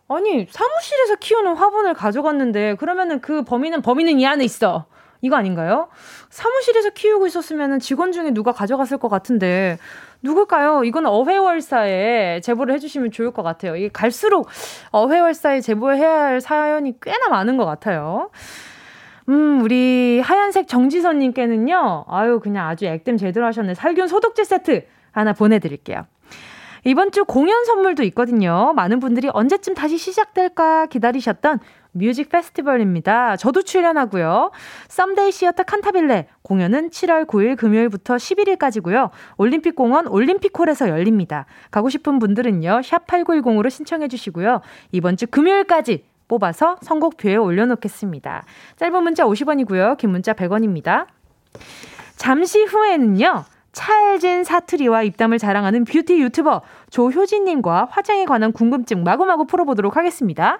아니, 사무실에서 키우는 화분을 가져갔는데, 그러면은 그 범인은, 범인은 이 안에 있어. 이거 아닌가요? 사무실에서 키우고 있었으면 직원 중에 누가 가져갔을 것 같은데 누굴까요? 이건 어회월사에 제보를 해주시면 좋을 것 같아요. 이게 갈수록 어회월사에 제보해야 할 사연이 꽤나 많은 것 같아요. 음, 우리 하얀색 정지선님께는요, 아유, 그냥 아주 액땜 제대로 하셨네. 살균 소독제 세트 하나 보내드릴게요. 이번 주 공연 선물도 있거든요. 많은 분들이 언제쯤 다시 시작될까 기다리셨던 뮤직 페스티벌입니다. 저도 출연하고요. 썸데이 시어터 칸타빌레 공연은 7월 9일 금요일부터 11일까지고요. 올림픽공원 올림픽홀에서 열립니다. 가고 싶은 분들은요. 샵 8910으로 신청해 주시고요. 이번 주 금요일까지 뽑아서 선곡표에 올려놓겠습니다. 짧은 문자 50원이고요. 긴 문자 100원입니다. 잠시 후에는요. 찰진 사투리와 입담을 자랑하는 뷰티 유튜버 조효진님과 화장에 관한 궁금증 마구마구 풀어보도록 하겠습니다.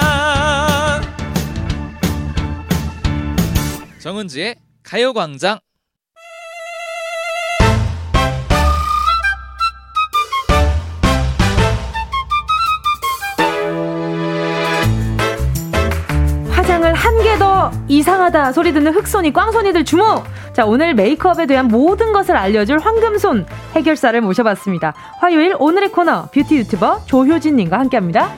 정은지의 가요광장 화장을 한 개 더 이상하다 소리 듣는 흑손이 꽝손이들 주목! 자, 오늘 메이크업에 대한 모든 것을 알려줄 황금손 해결사를 모셔봤습니다. 화요일 오늘의 코너 뷰티 유튜버 조효진님과 함께합니다.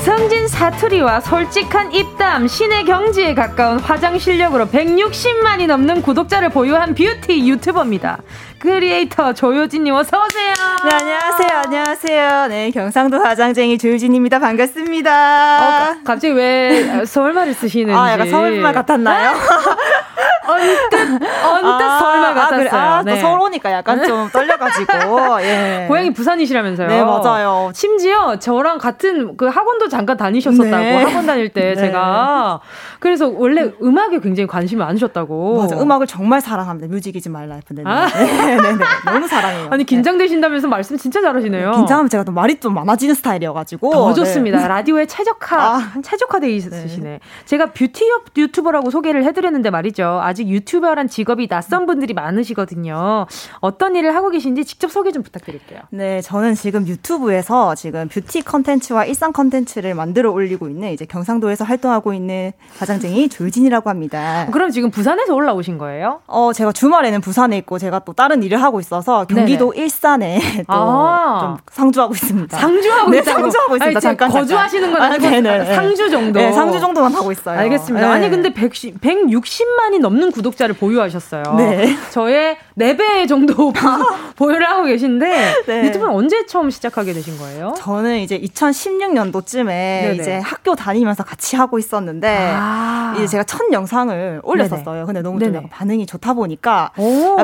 구성진 사투리와 솔직한 입담, 신의 경지에 가까운 화장 실력으로 160만이 넘는 구독자를 보유한 뷰티 유튜버입니다. 크리에이터 조효진님 어서 오세요. 네, 안녕하세요. 안녕하세요. 네, 경상도 화장쟁이 조효진입니다. 반갑습니다. 어, 갑자기 왜 서울말을 쓰시는지. 아, 약간 서울말 같았나요? 언뜻 언뜻 아, 같았어요. 아, 그래. 아, 네. 또 서울오니까 약간 좀 떨려가지고. 예. 고향이 부산이시라면서요? 네 맞아요. 심지어 저랑 같은 그 학원도 잠깐 다니셨었다고 네. 학원 다닐 때 네. 제가 그래서 원래 음악에 굉장히 관심이 많으셨다고. 맞아. 음악을 정말 사랑합니다. 뮤직이지 말라 예쁜데. 아? 네, 네, 네. 너무 사랑해요. 아니 긴장되신다면서 말씀 진짜 잘하시네요. 긴장하면 제가 또 말이 좀 많아지는 스타일이어가지고. 더 좋습니다. 라디오에 최적화 아. 최적화돼 있으시네. 제가 뷰티 유튜버라고 소개를 해드렸는데 말이죠. 아직 유튜버란 직업이 낯선 분들이 많으시거든요. 어떤 일을 하고 계신지 직접 소개 좀 부탁드릴게요. 네, 저는 지금 유튜브에서 지금 뷰티 컨텐츠와 일상 컨텐츠를 만들어 올리고 있는 이제 경상도에서 활동하고 있는 화장쟁이 조효진이라고 합니다. 그럼 지금 부산에서 올라오신 거예요? 어, 제가 주말에는 부산에 있고 제가 또 다른 일을 하고 있어서 경기도 네네. 일산에 또좀 아~ 상주하고 있습니다. 상주하고 네, 있다고? 상주하고 있습니다. 아니, 잠깐 거주하시는 건 아니고 아, 상주 정도. 네, 상주 정도만 하고 있어요. 알겠습니다. 네. 아니 근데 1 160만이 넘는 구독자를 보유하셨어요. 네. 저의 4배 정도 보유를 하고 계신데 네. 유튜브는 언제 처음 시작하게 되신 거예요? 저는 이제 2016년도쯤에 네네. 이제 학교 다니면서 같이 하고 있었는데 아. 이제 제가 첫 영상을 올렸었어요. 네네. 근데 너무 좀 반응이 좋다 보니까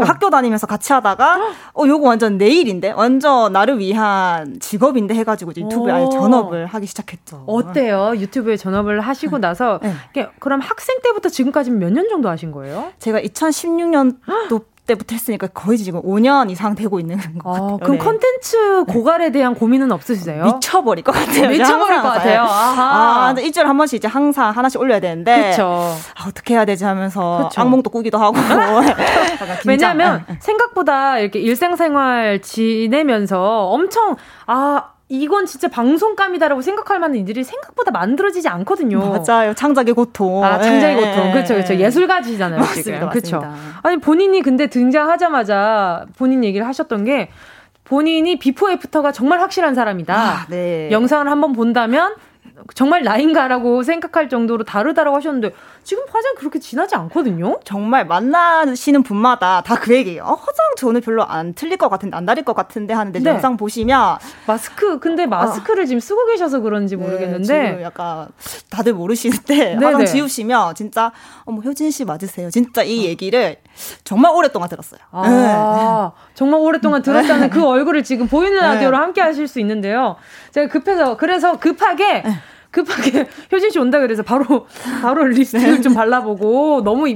학교 다니면서 같이 하다가 어 요거 완전 내일인데 완전 나를 위한 직업인데 해가지고 유튜브에 아예 전업을 하기 시작했죠. 어때요? 유튜브에 전업을 하시고 나서 네. 그럼 학생 때부터 지금까지 몇 년 정도 하신 거예요? 제가 2016년도 때부터 했으니까 거의 지금 5년 이상 되고 있는 것 아, 같아요. 그럼 네. 콘텐츠 네. 고갈에 대한 고민은 없으세요? 미쳐버릴 것 같아요. 미쳐버릴 것 같아요. 아하. 아, 일주일에 한 번씩 이제 항상 하나씩 올려야 되는데. 그쵸. 아, 어떻게 해야 되지 하면서 그쵸. 악몽도 꾸기도 하고. 왜냐하면 네. 생각보다 이렇게 일상생활 지내면서 엄청, 아, 이건 진짜 방송감이다라고 생각할 만한 일들이 생각보다 만들어지지 않거든요. 맞아요. 창작의 고통. 아, 창작의 네. 고통. 그렇죠, 그렇죠. 예술가시잖아요, 지금. 그렇죠. 아니 본인이 근데 등장하자마자 본인 얘기를 하셨던 게 본인이 비포 애프터가 정말 확실한 사람이다. 아, 네. 영상을 한번 본다면 정말 나인가라고 생각할 정도로 다르다라고 하셨는데 지금 화장 그렇게 진하지 않거든요. 정말 만나시는 분마다 다 그 얘기예요. 어, 화장 저는 별로 안 틀릴 것 같은데 안 다를 것 같은데 하는데 네. 영상 보시면 마스크 근데 마스크를 어. 지금 쓰고 계셔서 그런지 네, 모르겠는데 지금 약간 다들 모르시는데 네네. 화장 지우시면 진짜 어머 효진 씨 맞으세요. 진짜 이 어. 얘기를 정말 오랫동안 들었어요. 아, 네. 정말 오랫동안 들었다는 그 얼굴을 지금 보이는 네. 라디오로 함께 하실 수 있는데요. 제가 급해서 그래서 급하게 네. 급하게 효진 씨 온다 그래서 바로 바로 립스틱을 네. 좀 발라보고 너무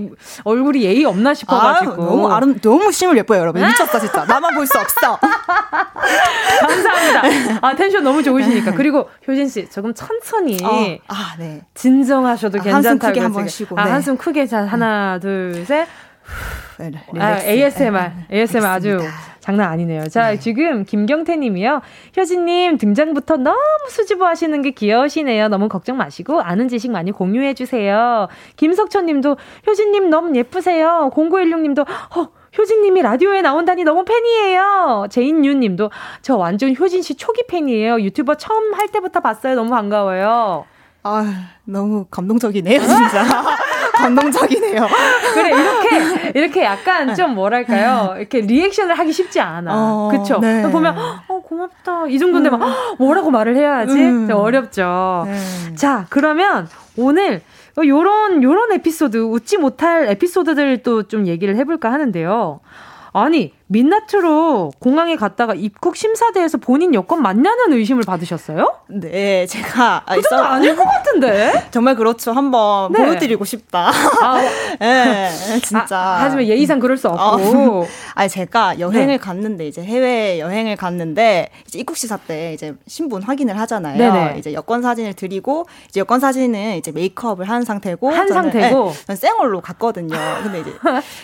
얼굴이 예의 없나 싶어가지고. 아, 너무 아름 너무 심을 예뻐요 여러분. 미쳤다 진짜. 나만 볼 수 없어. 감사합니다. 아 텐션 너무 좋으시니까. 그리고 효진 씨 조금 천천히 어, 아, 네. 진정하셔도 아, 괜찮다고 한숨 크게 한번 쉬고. 아, 네. 한숨 크게 자 하나 둘셋. 네, 아, ASMR ASMR 아주 장난 아니네요. 자, 네. 지금 김경태 님이요. 효진님 등장부터 너무 수줍어 하시는 게 귀여우시네요. 너무 걱정 마시고 아는 지식 많이 공유해 주세요. 김석천 님도 효진님 너무 예쁘세요. 0916 님도 어, 효진님이 라디오에 나온다니 너무 팬이에요. 제인유 님도 저 완전 효진 씨 초기 팬이에요. 유튜버 처음 할 때부터 봤어요. 너무 반가워요. 아, 너무 감동적이네요, 진짜. 감동적이네요. 그래, 이렇게, 이렇게 약간 좀 뭐랄까요. 이렇게 리액션을 하기 쉽지 않아. 어, 그쵸? 네. 보면, 어, 고맙다. 이 정도인데 막, 음. 뭐라고 말을 해야지? 음. 어렵죠. 네. 자, 그러면 오늘 요런, 요런 에피소드, 웃지 못할 에피소드들도 좀 얘기를 해볼까 하는데요. 아니, 민나트로 공항에 갔다가 입국 심사대에서 본인 여권 맞냐는 의심을 받으셨어요? 네, 제가 그 정도 아닐 것 같은데. 정말 그렇죠. 한번 네. 보여드리고 싶다. 아, 네, 진짜. 아, 하지만 예의상 그럴 수 없고. 어. 아니 제가 여행을 네. 갔는데 이제 해외 여행을 갔는데 이제 입국 시사 때 이제 신분 확인을 하잖아요. 네네. 이제 여권 사진을 드리고 이제 여권 사진은 이제 메이크업을 한 상태고 한 저는, 상태고 네, 저는 생얼로 갔거든요. 근데 이제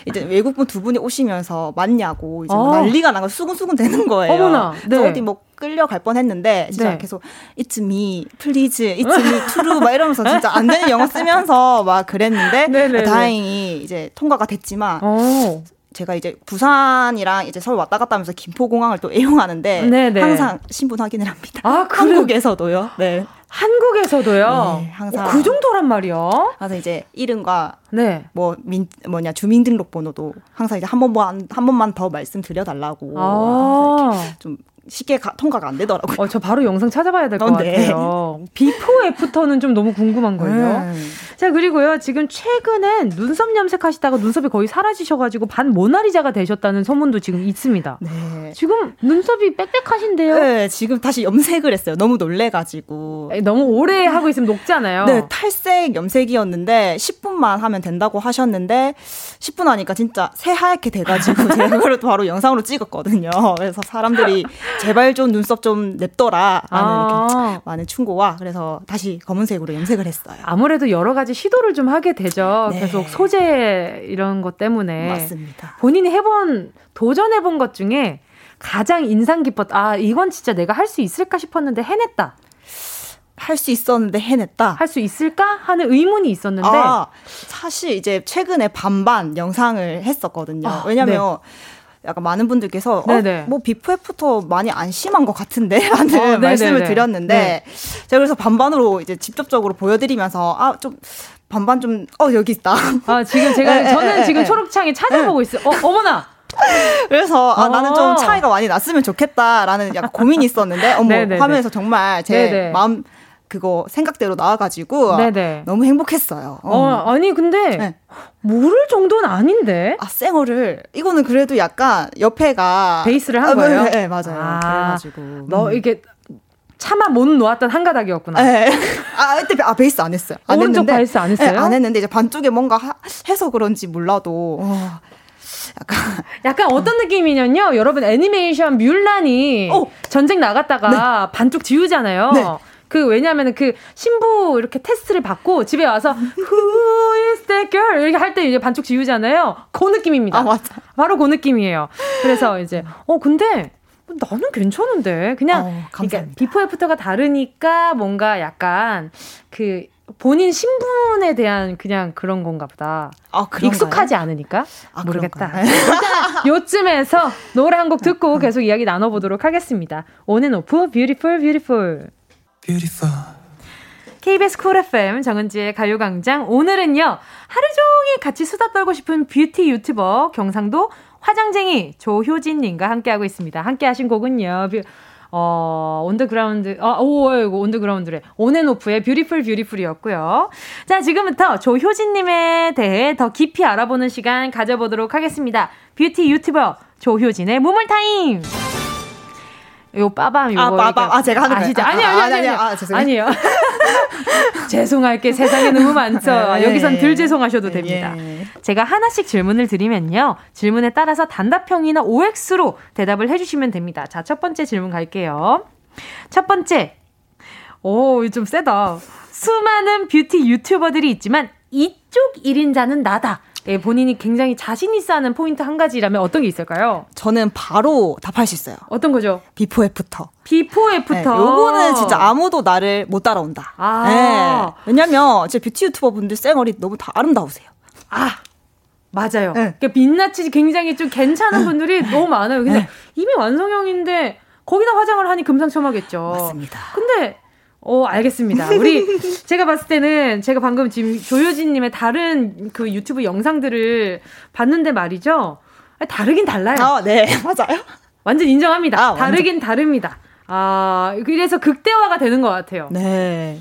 이제 외국분 두 분이 오시면서 맞냐고. 이제 뭐 어. 난리가 나고 수근수근 되는 거예요. 어머나. 네. 어디 뭐 끌려갈 뻔했는데 진짜 네. 계속 It's me, please, It's me, true 막 이러면서 진짜 안 되는 영어 쓰면서 막 그랬는데 네, 네, 네. 다행히 이제 통과가 됐지만. 오. 어. 제가 이제 부산이랑 이제 서울 왔다 갔다 하면서 김포공항을 또 애용하는데 네네. 항상 신분 확인을 합니다. 아, 한국에서도요. 네. 한국에서도요. 네, 항상 오, 그 정도란 말이요. 그래서 이제 이름과 네. 뭐 민, 뭐냐 주민등록번호도 항상 이제 한 번만 한 번만 더 말씀드려 달라고 아. 좀 쉽게 가, 통과가 안 되더라고요. 어, 저 바로 영상 찾아봐야 될것 어, 네. 같아요. 비포 애프터는 좀 너무 궁금한 거예요. 음. 자, 그리고요. 지금 최근엔 눈썹 염색하시다가 눈썹이 거의 사라지셔가지고 반 모나리자가 되셨다는 소문도 지금 있습니다. 네. 지금 눈썹이 빽빽하신데요? 네, 지금 다시 염색을 했어요. 너무 놀래가지고. 너무 오래 하고 있으면 녹잖아요. 네, 탈색 염색이었는데 10분만 하면 된다고 하셨는데 10분 하니까 진짜 새하얗게 돼가지고 제가 그걸 바로 영상으로 찍었거든요. 그래서 사람들이 제발 좀 눈썹 좀 냅둬라 라는 아. 많은 충고와 그래서 다시 검은색으로 염색을 했어요. 아무래도 여러 가지 시도를 좀 하게 되죠. 네. 계속 소재 이런 것 때문에. 맞습니다. 본인이 해본 도전해본 것 중에 가장 인상 깊었 아 이건 진짜 내가 할 수 있을까 싶었는데 해냈다. 할수 있었는데 해냈다. 할 수 있을까 하는 의문이 있었는데 아, 사실 이제 최근에 반반 영상을 했었거든요. 아, 왜냐면 네. 약간 많은 분들께서 어, 뭐 before after 많이 안 심한 것 같은데라는 어, 말씀을 드렸는데 네. 제가 그래서 반반으로 이제 직접적으로 보여드리면서 아좀 반반 좀 어 여기 있다. 아 지금 제가 네, 저는 네, 지금 네. 초록창에 찾아보고 있어요. 어 어머나. 그래서 아, 나는 좀 어. 차이가 많이 났으면 좋겠다라는 약간 고민이 있었는데 어머 화면에서 정말 제 네네. 마음 그거 생각대로 나와가지고 네네. 너무 행복했어요. 어. 어 아니 근데 네. 모를 정도는 아닌데. 아 쌩얼을 이거는 그래도 약간 옆에가 베이스를 한 아, 거예요. 네, 네 맞아요. 아, 그래가지고 너 음. 이게 차마 못 놓았던 한 가닥이었구나. 네. 아, 그때 아, 베이스 안 했어요. 안 오른쪽 했는데, 베이스 안 했어요? 네, 안 했는데 이제 반쪽에 뭔가 하, 해서 그런지 몰라도 어, 약간 약간 어떤 느낌이냐면요. 여러분 애니메이션 뮬란이 오! 전쟁 나갔다가 네. 반쪽 지우잖아요. 네. 그 왜냐하면 그 신부 이렇게 테스트를 받고 집에 와서 Who is that girl 이렇게 할 때 이제 반쪽 지우잖아요. 그 느낌입니다. 아 맞아. 바로 그 느낌이에요. 그래서 이제 어 근데 나는 괜찮은데 그냥 어, 그러니까 비포 애프터가 다르니까 뭔가 약간 그 본인 신분에 대한 그냥 그런 건가 보다. 아, 익숙하지 않으니까 아, 모르겠다. 요쯤에서 노래 한 곡 듣고 계속 이야기 나눠보도록 하겠습니다. 온앤오프 Beautiful Beautiful. Beautiful. KBS 쿨 FM 정은지의 가요광장 오늘은요 하루 종일 같이 수다 떨고 싶은 뷰티 유튜버 경상도 화장쟁이 조효진님과 함께하고 있습니다. 함께하신 곡은요. 뷰, 어, 온더그라운드, 어, 오, 이거 온더그라운드래. 온앤오프의 Beautiful Beautiful이었고요. 자, 지금부터 조효진님에 대해 더 깊이 알아보는 시간 가져보도록 하겠습니다. 뷰티 유튜버 조효진의 무물타임! 요 빠밤 요거 아 빠밤. 아 제가 하는 아시죠? 아니요 아니요 아니요. 아, 아니요. 죄송할 게. 세상에 너무 많죠. 네, 여기선 덜 죄송하셔도 됩니다. 예. 제가 하나씩 질문을 드리면요. 질문에 따라서 단답형이나 OX로 대답을 해주시면 됩니다. 자 첫 번째 질문 갈게요. 첫 번째. 오좀 세다. 수많은 뷰티 유튜버들이 있지만 이쪽 1인자는 나다 예, 본인이 굉장히 자신 있어 하는 포인트 한 가지라면 어떤 게 있을까요? 저는 바로 답할 수 있어요. 어떤 거죠? before after. Before after. 네, 요거는 진짜 아무도 나를 못 따라온다. 아. 네. 왜냐면 제 뷰티 유튜버 분들 쌩얼이 너무 다 아름다우세요. 아. 맞아요. 네. 그러니까 민낯이 굉장히 좀 괜찮은 분들이 네. 너무 많아요. 근데 네. 이미 완성형인데 거기다 화장을 하니 금상첨화겠죠. 맞습니다. 근데 어, 알겠습니다. 우리, 제가 봤을 때는 제가 방금 지금 조효진님의 다른 그 유튜브 영상들을 봤는데 말이죠. 다르긴 달라요. 아, 네, 맞아요. 완전 인정합니다. 아, 다르긴. 다릅니다. 아, 그래서 극대화가 되는 것 같아요. 네.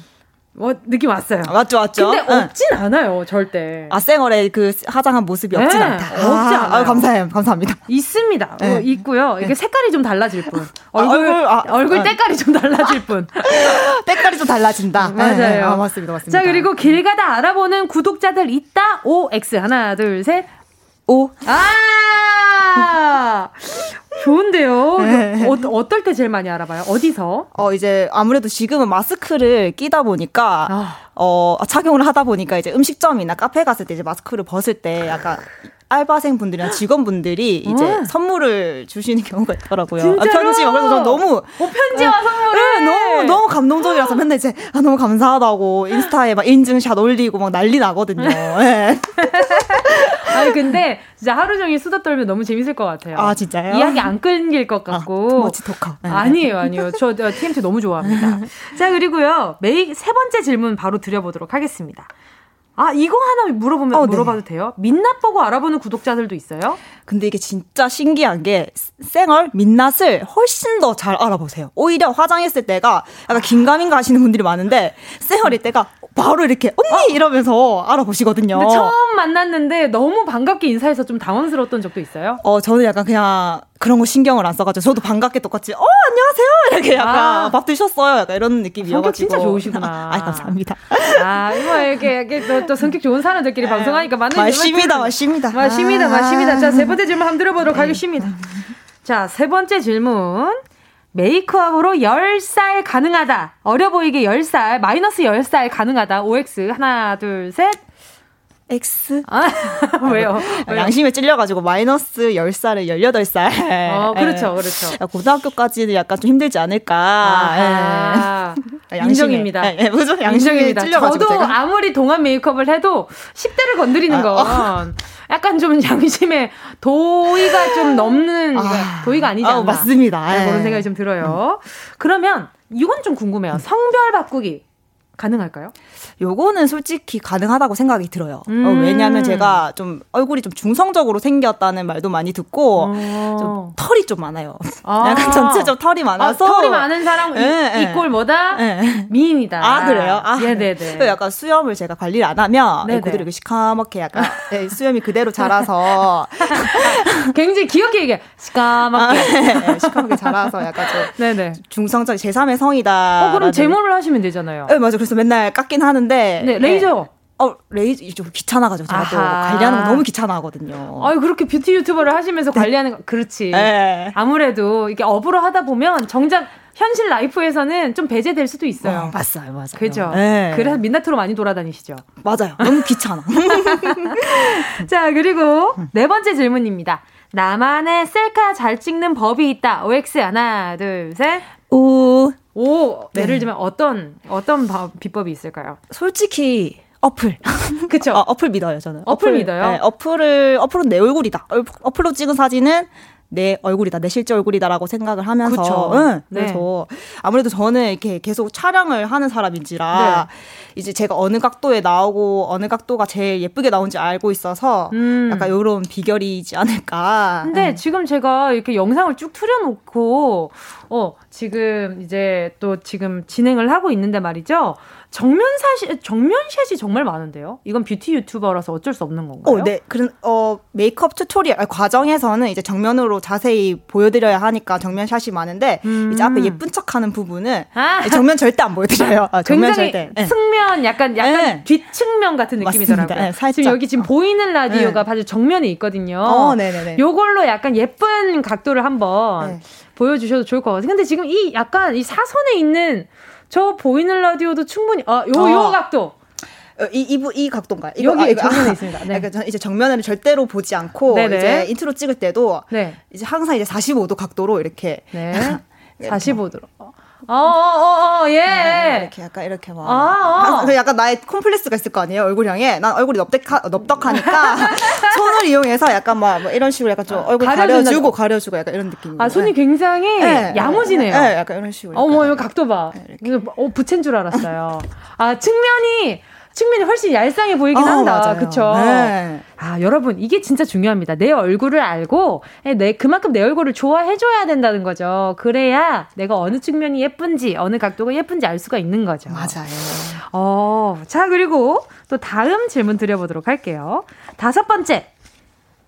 뭐 느낌 왔어요. 아, 맞죠, 맞죠. 근데 없진 응. 않아요, 절대. 아 쌩얼의 그 화장한 모습이 없진 네, 않다. 없지 아, 않아요. 아, 감사해요, 감사합니다. 있습니다. 네. 어, 있고요. 이게 네. 색깔이 좀 달라질 뿐. 아, 얼굴 아, 얼굴, 얼굴 때깔이 좀 달라질 뿐. 때깔이 좀 달라진다. 맞아요. 네, 아, 맞습니다, 맞습니다. 자 그리고 길 가다 알아보는 구독자들 있다. O X 하나 둘 셋. 오. 아! 좋은데요. 네. 어, 어떨 때 제일 많이 알아봐요? 어디서? 어, 이제 아무래도 지금은 마스크를 끼다 보니까, 아. 어, 착용을 하다 보니까 이제 음식점이나 카페 갔을 때 이제 마스크를 벗을 때 약간 알바생 분들이나 직원분들이 이제 음. 선물을 주시는 경우가 있더라고요. 아, 편지와 그래서 저 너무 어, 편지와 네, 선물을 네, 너무 너무 감동적이라서 맨날 이제 아 너무 감사하다고 인스타에 막 인증샷 올리고 막 난리 나거든요. 네. 아니 근데 진짜 하루 종일 수다 떨면 너무 재밌을 것 같아요. 아 진짜요? 이야기 안 끊길 것 아, 같고. 아, 멋지 토커. 네. 아니에요, 아니에요. 저, 저 TMT 너무 좋아합니다. 자 그리고요 메이 세 번째 질문 바로 드려보도록 하겠습니다. 아, 이거 하나 물어보면 어, 네. 물어봐도 돼요? 민낯 보고 알아보는 구독자들도 있어요? 근데 이게 진짜 신기한 게 쌩얼 민낯을 훨씬 더 잘 알아보세요. 오히려 화장했을 때가 약간 긴가민가 하시는 분들이 많은데 쌩얼일 때가 바로 이렇게 언니 어. 이러면서 알아보시거든요. 처음 만났는데 너무 반갑게 인사해서 좀 당황스러웠던 적도 있어요? 어, 저는 약간 그냥 그런 거 신경을 안 써가지고 저도 반갑게 똑같이 어 안녕하세요 이렇게 약간 아. 밥 드셨어요 약간 이런 느낌이어가지고 성격 진짜 좋으시구나. 아 감사합니다. 아 이거 이렇게, 이렇게 또, 또 성격 좋은 사람들끼리 네. 방송하니까 맞는 말씀이다 말씀이다 말씀이다 말씀이다. 자세 번째 질문 한번 들어보도록 네. 하겠습니다. 자 세 번째 질문. 메이크업으로 10살 가능하다. 어려 보이게 10살, 마이너스 10살 가능하다. OX. 하나, 둘, 셋. X? 아, 왜요? 왜요? 양심에 찔려가지고 마이너스 10살에 18살. 어, 그렇죠, 그렇죠. 고등학교까지는 약간 좀 힘들지 않을까. 아, 예. 인정입니다. 예, 예, 무슨 양심입니다. 저도 제가? 아무리 동안 메이크업을 해도 10대를 건드리는 아, 건 어. 약간 좀 양심에 도의가 좀 넘는, 아, 도의가 아니지 않나. 아, 맞습니다. 그런 생각이 좀 들어요. 그러면 이건 좀 궁금해요. 성별 바꾸기 가능할까요? 요거는 솔직히 가능하다고 생각이 들어요. 어, 음. 어, 왜냐하면 제가 좀 얼굴이 좀 중성적으로 생겼다는 말도 많이 듣고 어. 좀 털이 좀 많아요. 아. 약간 전체적으로 털이 많아서 아, 털이 많은 사람 네, 이꼴 뭐다 네. 미인이다. 아 그래요? 아, 네네네. 약간 수염을 제가 관리를 안 하면 네네. 그대로 시카맣게 약간 네, 수염이 그대로 자라서 굉장히 귀엽게 얘기해. 시카맣게 아, 네, 시카맣게 자라서 약간 좀 네네. 중성적 제3의 성이다. 어 그럼 제모를 하시면 되잖아요. 네 맞아. 그래서 맨날 깎긴 하는데. 네, 레이저. 어, 레이저, 좀 귀찮아가지고 제가. 또 관리하는 거 너무 귀찮아하거든요. 아유, 그렇게 뷰티 유튜버를 하시면서 네. 관리하는 거, 그렇지. 네. 아무래도 이게 업으로 하다 보면 정작 현실 life에서는 좀 배제될 수도 있어요. 어, 맞아요, 맞아요. 그죠? 네. 그래서 민낯으로 많이 돌아다니시죠? 맞아요. 너무 귀찮아. 자, 그리고 네 번째 질문입니다. 나만의 셀카 잘 찍는 법이 있다. OX 하나, 둘, 셋. 오. 오, 네. 예를 들면 어떤 어떤 비법이 있을까요? 솔직히 어플. 그쵸. 어, 어플 믿어요, 저는. 어플, 어플 믿어요? 네, 어플을, 어플은 내 얼굴이다. 어플로 찍은 사진은 내 얼굴이다, 내 실제 얼굴이다라고 생각을 하면서. 그쵸. 응, 네. 그래서 아무래도 저는 이렇게 계속 촬영을 하는 사람인지라 네. 이제 제가 어느 각도에 나오고 어느 각도가 제일 예쁘게 나온지 알고 있어서 음. 약간 이런 비결이지 않을까. 근데 응. 지금 제가 이렇게 영상을 쭉 틀어놓고 어 지금 이제 또 지금 진행을 하고 있는데 말이죠. 정면샷이 정면샷이 정말 많은데요. 이건 뷰티 유튜버라서 어쩔 수 없는 건가요? 어, 네. 그런 어 메이크업 tutorial 과정에서는 이제 정면으로 자세히 보여드려야 하니까 정면샷이 많은데 음. 이제 앞에 예쁜 척하는 부분은 아. 정면 절대 안 보여드려요. 아, 정면 절대. 네. 측면 약간 약간 네. 뒷측면 같은 느낌이더라고요. 네, 살짝. 지금 여기 지금 보이는 라디오가 네. 바로 정면에 있거든요. 어, 네네네. 요걸로 약간 예쁜 각도를 한번 네. 보여주셔도 좋을 것 같아요. 근데 지금 이 약간 이 사선에 있는 저 보이는 라디오도 충분히 아, 요, 요 어. 각도. 어, 이, 이, 이 각도인가? 이거, 여기 아, 이거, 정면에 아, 있습니다. 네. 그러니까 이제 정면을 절대로 보지 않고 네네. 이제 인트로 찍을 때도 네. 이제 항상 이제 45도 각도로 이렇게 네. 45도로. 어, 어, 어, 어, 예. 네, 이렇게 약간 이렇게 막. 아, 아. 약간 나의 콤플렉스가 있을 거 아니에요, 얼굴형에. 난 얼굴이 넙덕하, 넙덕하니까 손을 이용해서 약간 막, 뭐 이런 식으로 약간 좀 얼굴 가려주고 가려주고 약간 이런 느낌. 아, 손이 굉장히 네. 야무지네요. 네, 약간 이런 식으로. 어머, 이 각도 봐. 네, 이렇게. 어, 부채인 줄 알았어요. 아, 측면이 측면이 훨씬 얄쌍해 보이긴 어, 한다. 그쵸? 네. 아, 여러분, 이게 진짜 중요합니다. 내 얼굴을 알고, 예, 내, 그만큼 내 얼굴을 좋아해줘야 된다는 거죠. 그래야 내가 어느 측면이 예쁜지, 어느 각도가 예쁜지 알 수가 있는 거죠. 맞아요. 어, 자, 그리고 또 다음 질문 드려보도록 할게요. 다섯 번째.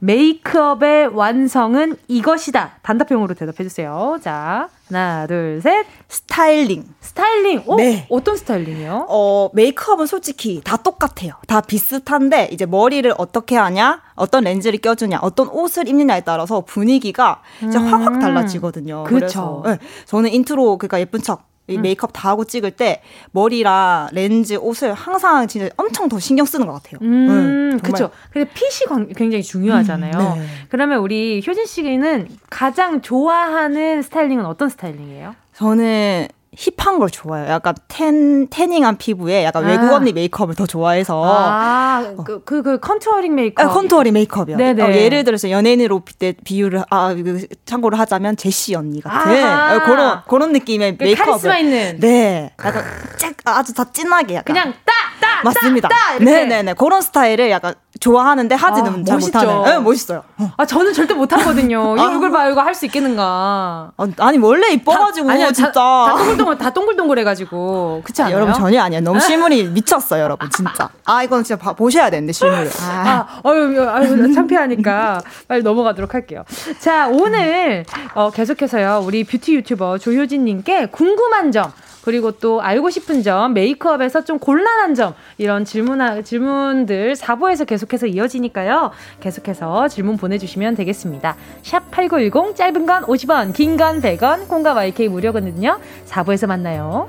메이크업의 완성은 이것이다. 단답형으로 대답해 주세요. 자, 하나, 둘, 셋. 스타일링. 스타일링? 어? 네. 어떤 스타일링이요? 어, 메이크업은 솔직히 다 똑같아요. 다 비슷한데, 이제 머리를 어떻게 하냐, 어떤 렌즈를 껴주냐, 어떤 옷을 입느냐에 따라서 분위기가 이제 음. 확확 달라지거든요. 그렇죠. 네, 저는 인트로, 그러니까 예쁜 척, 이 음. 메이크업 다 하고 찍을 때 머리랑 렌즈, 옷을 항상 진짜 엄청 더 신경 쓰는 것 같아요. 음, 네, 그렇죠. 근데 핏이 굉장히 중요하잖아요. 음, 네. 그러면 우리 효진 씨는 가장 좋아하는 스타일링은 어떤 스타일링이에요? 저는 hip한 걸 좋아해요. 약간 텐, 태닝한 피부에 약간 아. 외국 언니 메이크업을 더 좋아해서. 아, 그, 그, 그 contouring 메이크업. 아, contouring 메이크업이요. 네네. 어, 예를 들어서 연예인으로 때 비유를, 아, 그, 참고를 하자면 제시 언니 같은. 어, 그런, 그런 느낌의 그 메이크업. 카리스마 있는. 네. 약간 쫙, 아주 다 진하게 약간. 그냥 딱! 따, 맞습니다. 따, 네네네 그런 스타일을 약간 좋아하는데 하지는 아, 잘 못하는. 네, 멋있어요. 아 저는 절대 못하거든요. 이 아. 얼굴 봐 이거 할 수 있겠는가? 아, 아니 원래 이뻐가지고 아니야, 진짜 다, 다 동글동글 다 동글동글해가지고 그렇지 않아요? 여러분 전혀 아니야. 너무 실물이 미쳤어요, 여러분 진짜. 아 이건 진짜 봐, 보셔야 되는데 실물을. 아, 아 어유 아유 창피하니까 빨리 넘어가도록 할게요. 자 오늘 어, 계속해서요 우리 뷰티 유튜버 조효진님께 궁금한 점. 그리고 또 알고 싶은 점, 메이크업에서 좀 곤란한 점, 이런 질문, 질문들 4부에서 계속해서 이어지니까요. 계속해서 질문 보내주시면 되겠습니다. 샵 8910, 짧은 건 50원, 긴 건 100원, 콩과 YK 무료거든요. 4부에서 만나요.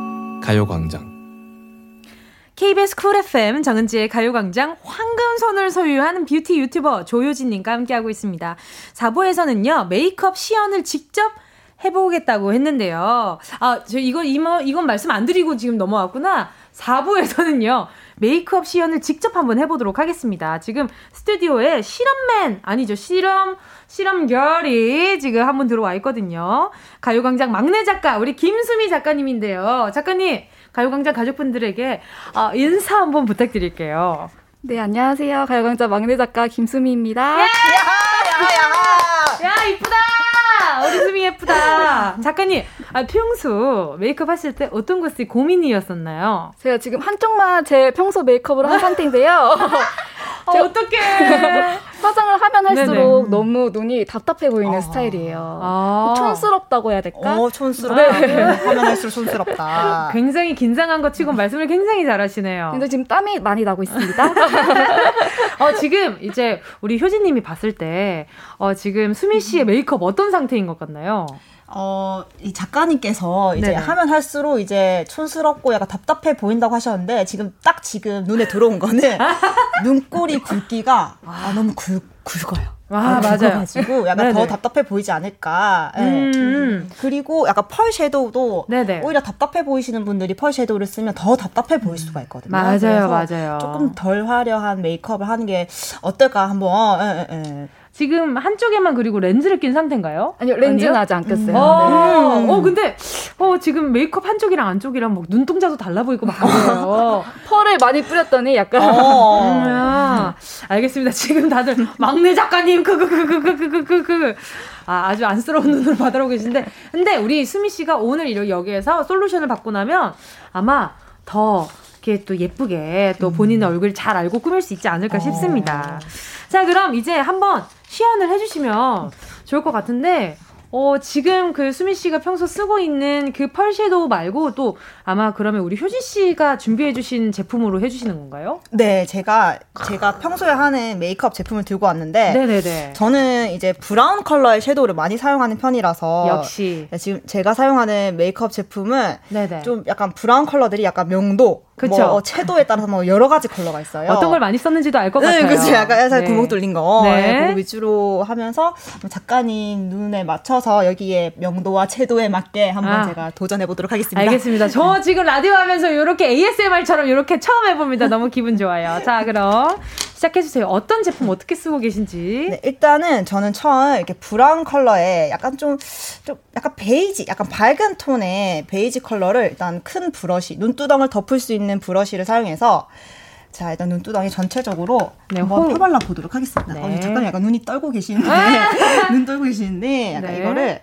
가요광장 KBS 쿨 FM 정은지의 가요광장 황금손을 소유한 뷰티 유튜버 조효진님과 함께하고 있습니다. 4부에서는요, 메이크업 시연을 직접 해보겠다고 했는데요. 아, 저 이거, 이거, 이건 말씀 안 드리고 지금 넘어왔구나. 4부에서는요, 메이크업 시연을 직접 한번 해보도록 하겠습니다. 지금 스튜디오에 실험맨, 아니죠, 실험, 실험girl이 지금 한번 들어와 있거든요. 가요광장 막내 작가, 우리 김수미 작가님인데요. 작가님, 가요광장 가족분들에게 어, 인사 한번 부탁드릴게요. 네, 안녕하세요. 가요광장 막내 작가 김수미입니다. 야, 야, 야, 야, 이쁘다! 우리 수미 예쁘다. 작가님, 아, 평소 메이크업 하실 때 어떤 것이 고민이었었나요? 제가 지금 한쪽만 제 평소 메이크업으로 한 상태인데요. 어, 어떡해. 화장을 하면 할수록 네네. 너무 눈이 답답해 보이는 아. 스타일이에요. 아. 촌스럽다고 해야 될까? 어, 촌스럽다. 네. 하면 할수록 촌스럽다. 굉장히 긴장한 것 치고 말씀을 굉장히 잘하시네요. 근데 지금 땀이 많이 나고 있습니다. 어, 지금 이제 우리 효진님이 봤을 때, 어, 지금 수미 씨의 메이크업 어떤 상태인 것 같나요? 어, 이 작가님께서 이제 네네. 하면 할수록 이제 촌스럽고 약간 답답해 보인다고 하셨는데 지금 딱 지금 눈에 들어온 거는 눈꼬리 굵기가 아, 너무 굵, 굵어요. 아, 맞아요. 가지고 약간 네네. 더 답답해 보이지 않을까. 네. 음. 그리고 약간 펄 섀도우도 네네. 오히려 답답해 보이시는 분들이 펄 섀도우를 쓰면 더 답답해 보일 수가 있거든요. 맞아요, 맞아요. 조금 덜 화려한 메이크업을 하는 게 어떨까 한번. 에, 에, 에. 지금 한쪽에만 그리고 렌즈를 낀 상태인가요? 아니요, 렌즈는 아직 안 꼈어요. 음. 어, 네. 어, 근데, 어, 지금 메이크업 한쪽이랑 안쪽이랑 뭐 눈동자도 달라 보이고 막 그래요. 펄을 많이 뿌렸더니 약간. 어. 음, 알겠습니다. 지금 다들 막내 작가님, 그, 그, 그, 그, 그, 그, 그, 그. 아, 아주 안쓰러운 눈으로 받아오고 계신데. 근데 우리 수미 씨가 오늘 여기에서 솔루션을 받고 나면 아마 더 이렇게 또 예쁘게 또 본인의 얼굴을 잘 알고 꾸밀 수 있지 않을까 싶습니다. 자, 그럼 이제 한번 시연을 해주시면 좋을 것 같은데, 어, 지금 그 수미 씨가 평소 쓰고 있는 그 펄 섀도우 말고 또 아마 그러면 우리 효진 씨가 준비해 주신 제품으로 해 주시는 건가요? 네, 제가 제가 평소에 하는 메이크업 제품을 들고 왔는데 네네네. 저는 이제 브라운 컬러의 섀도우를 많이 사용하는 편이라서 역시 네, 지금 제가 사용하는 메이크업 제품은 네네. 좀 약간 브라운 컬러들이 약간 명도 그쵸. 뭐 채도에 따라서 뭐 여러 가지 컬러가 있어요. 어떤 걸 많이 썼는지도 알것 네, 같아요. 그렇죠. 약간 살살 네. 구멍 뚫린 거. 네. 네. 그거 위주로 하면서 작가님 눈에 맞춰서 여기에 명도와 채도에 맞게 한번 아. 제가 도전해 보도록 하겠습니다. 알겠습니다. 저 지금 라디오 하면서 이렇게 ASMR처럼 이렇게 처음 해봅니다. 너무 기분 좋아요. 자, 그럼 시작해주세요. 어떤 제품 어떻게 쓰고 계신지. 네, 일단은 저는 처음 이렇게 브라운 컬러에 약간 좀, 좀 약간 베이지, 약간 밝은 톤의 베이지 컬러를 일단 큰 브러쉬, 눈두덩을 덮을 수 있는 브러쉬를 사용해서 자, 일단 눈두덩이 전체적으로 네, 한번 호... 펴발라 보도록 하겠습니다. 네. 어, 잠깐 약간 눈이 떨고 계시는데, 눈 떨고 계시는데, 약간 네. 이거를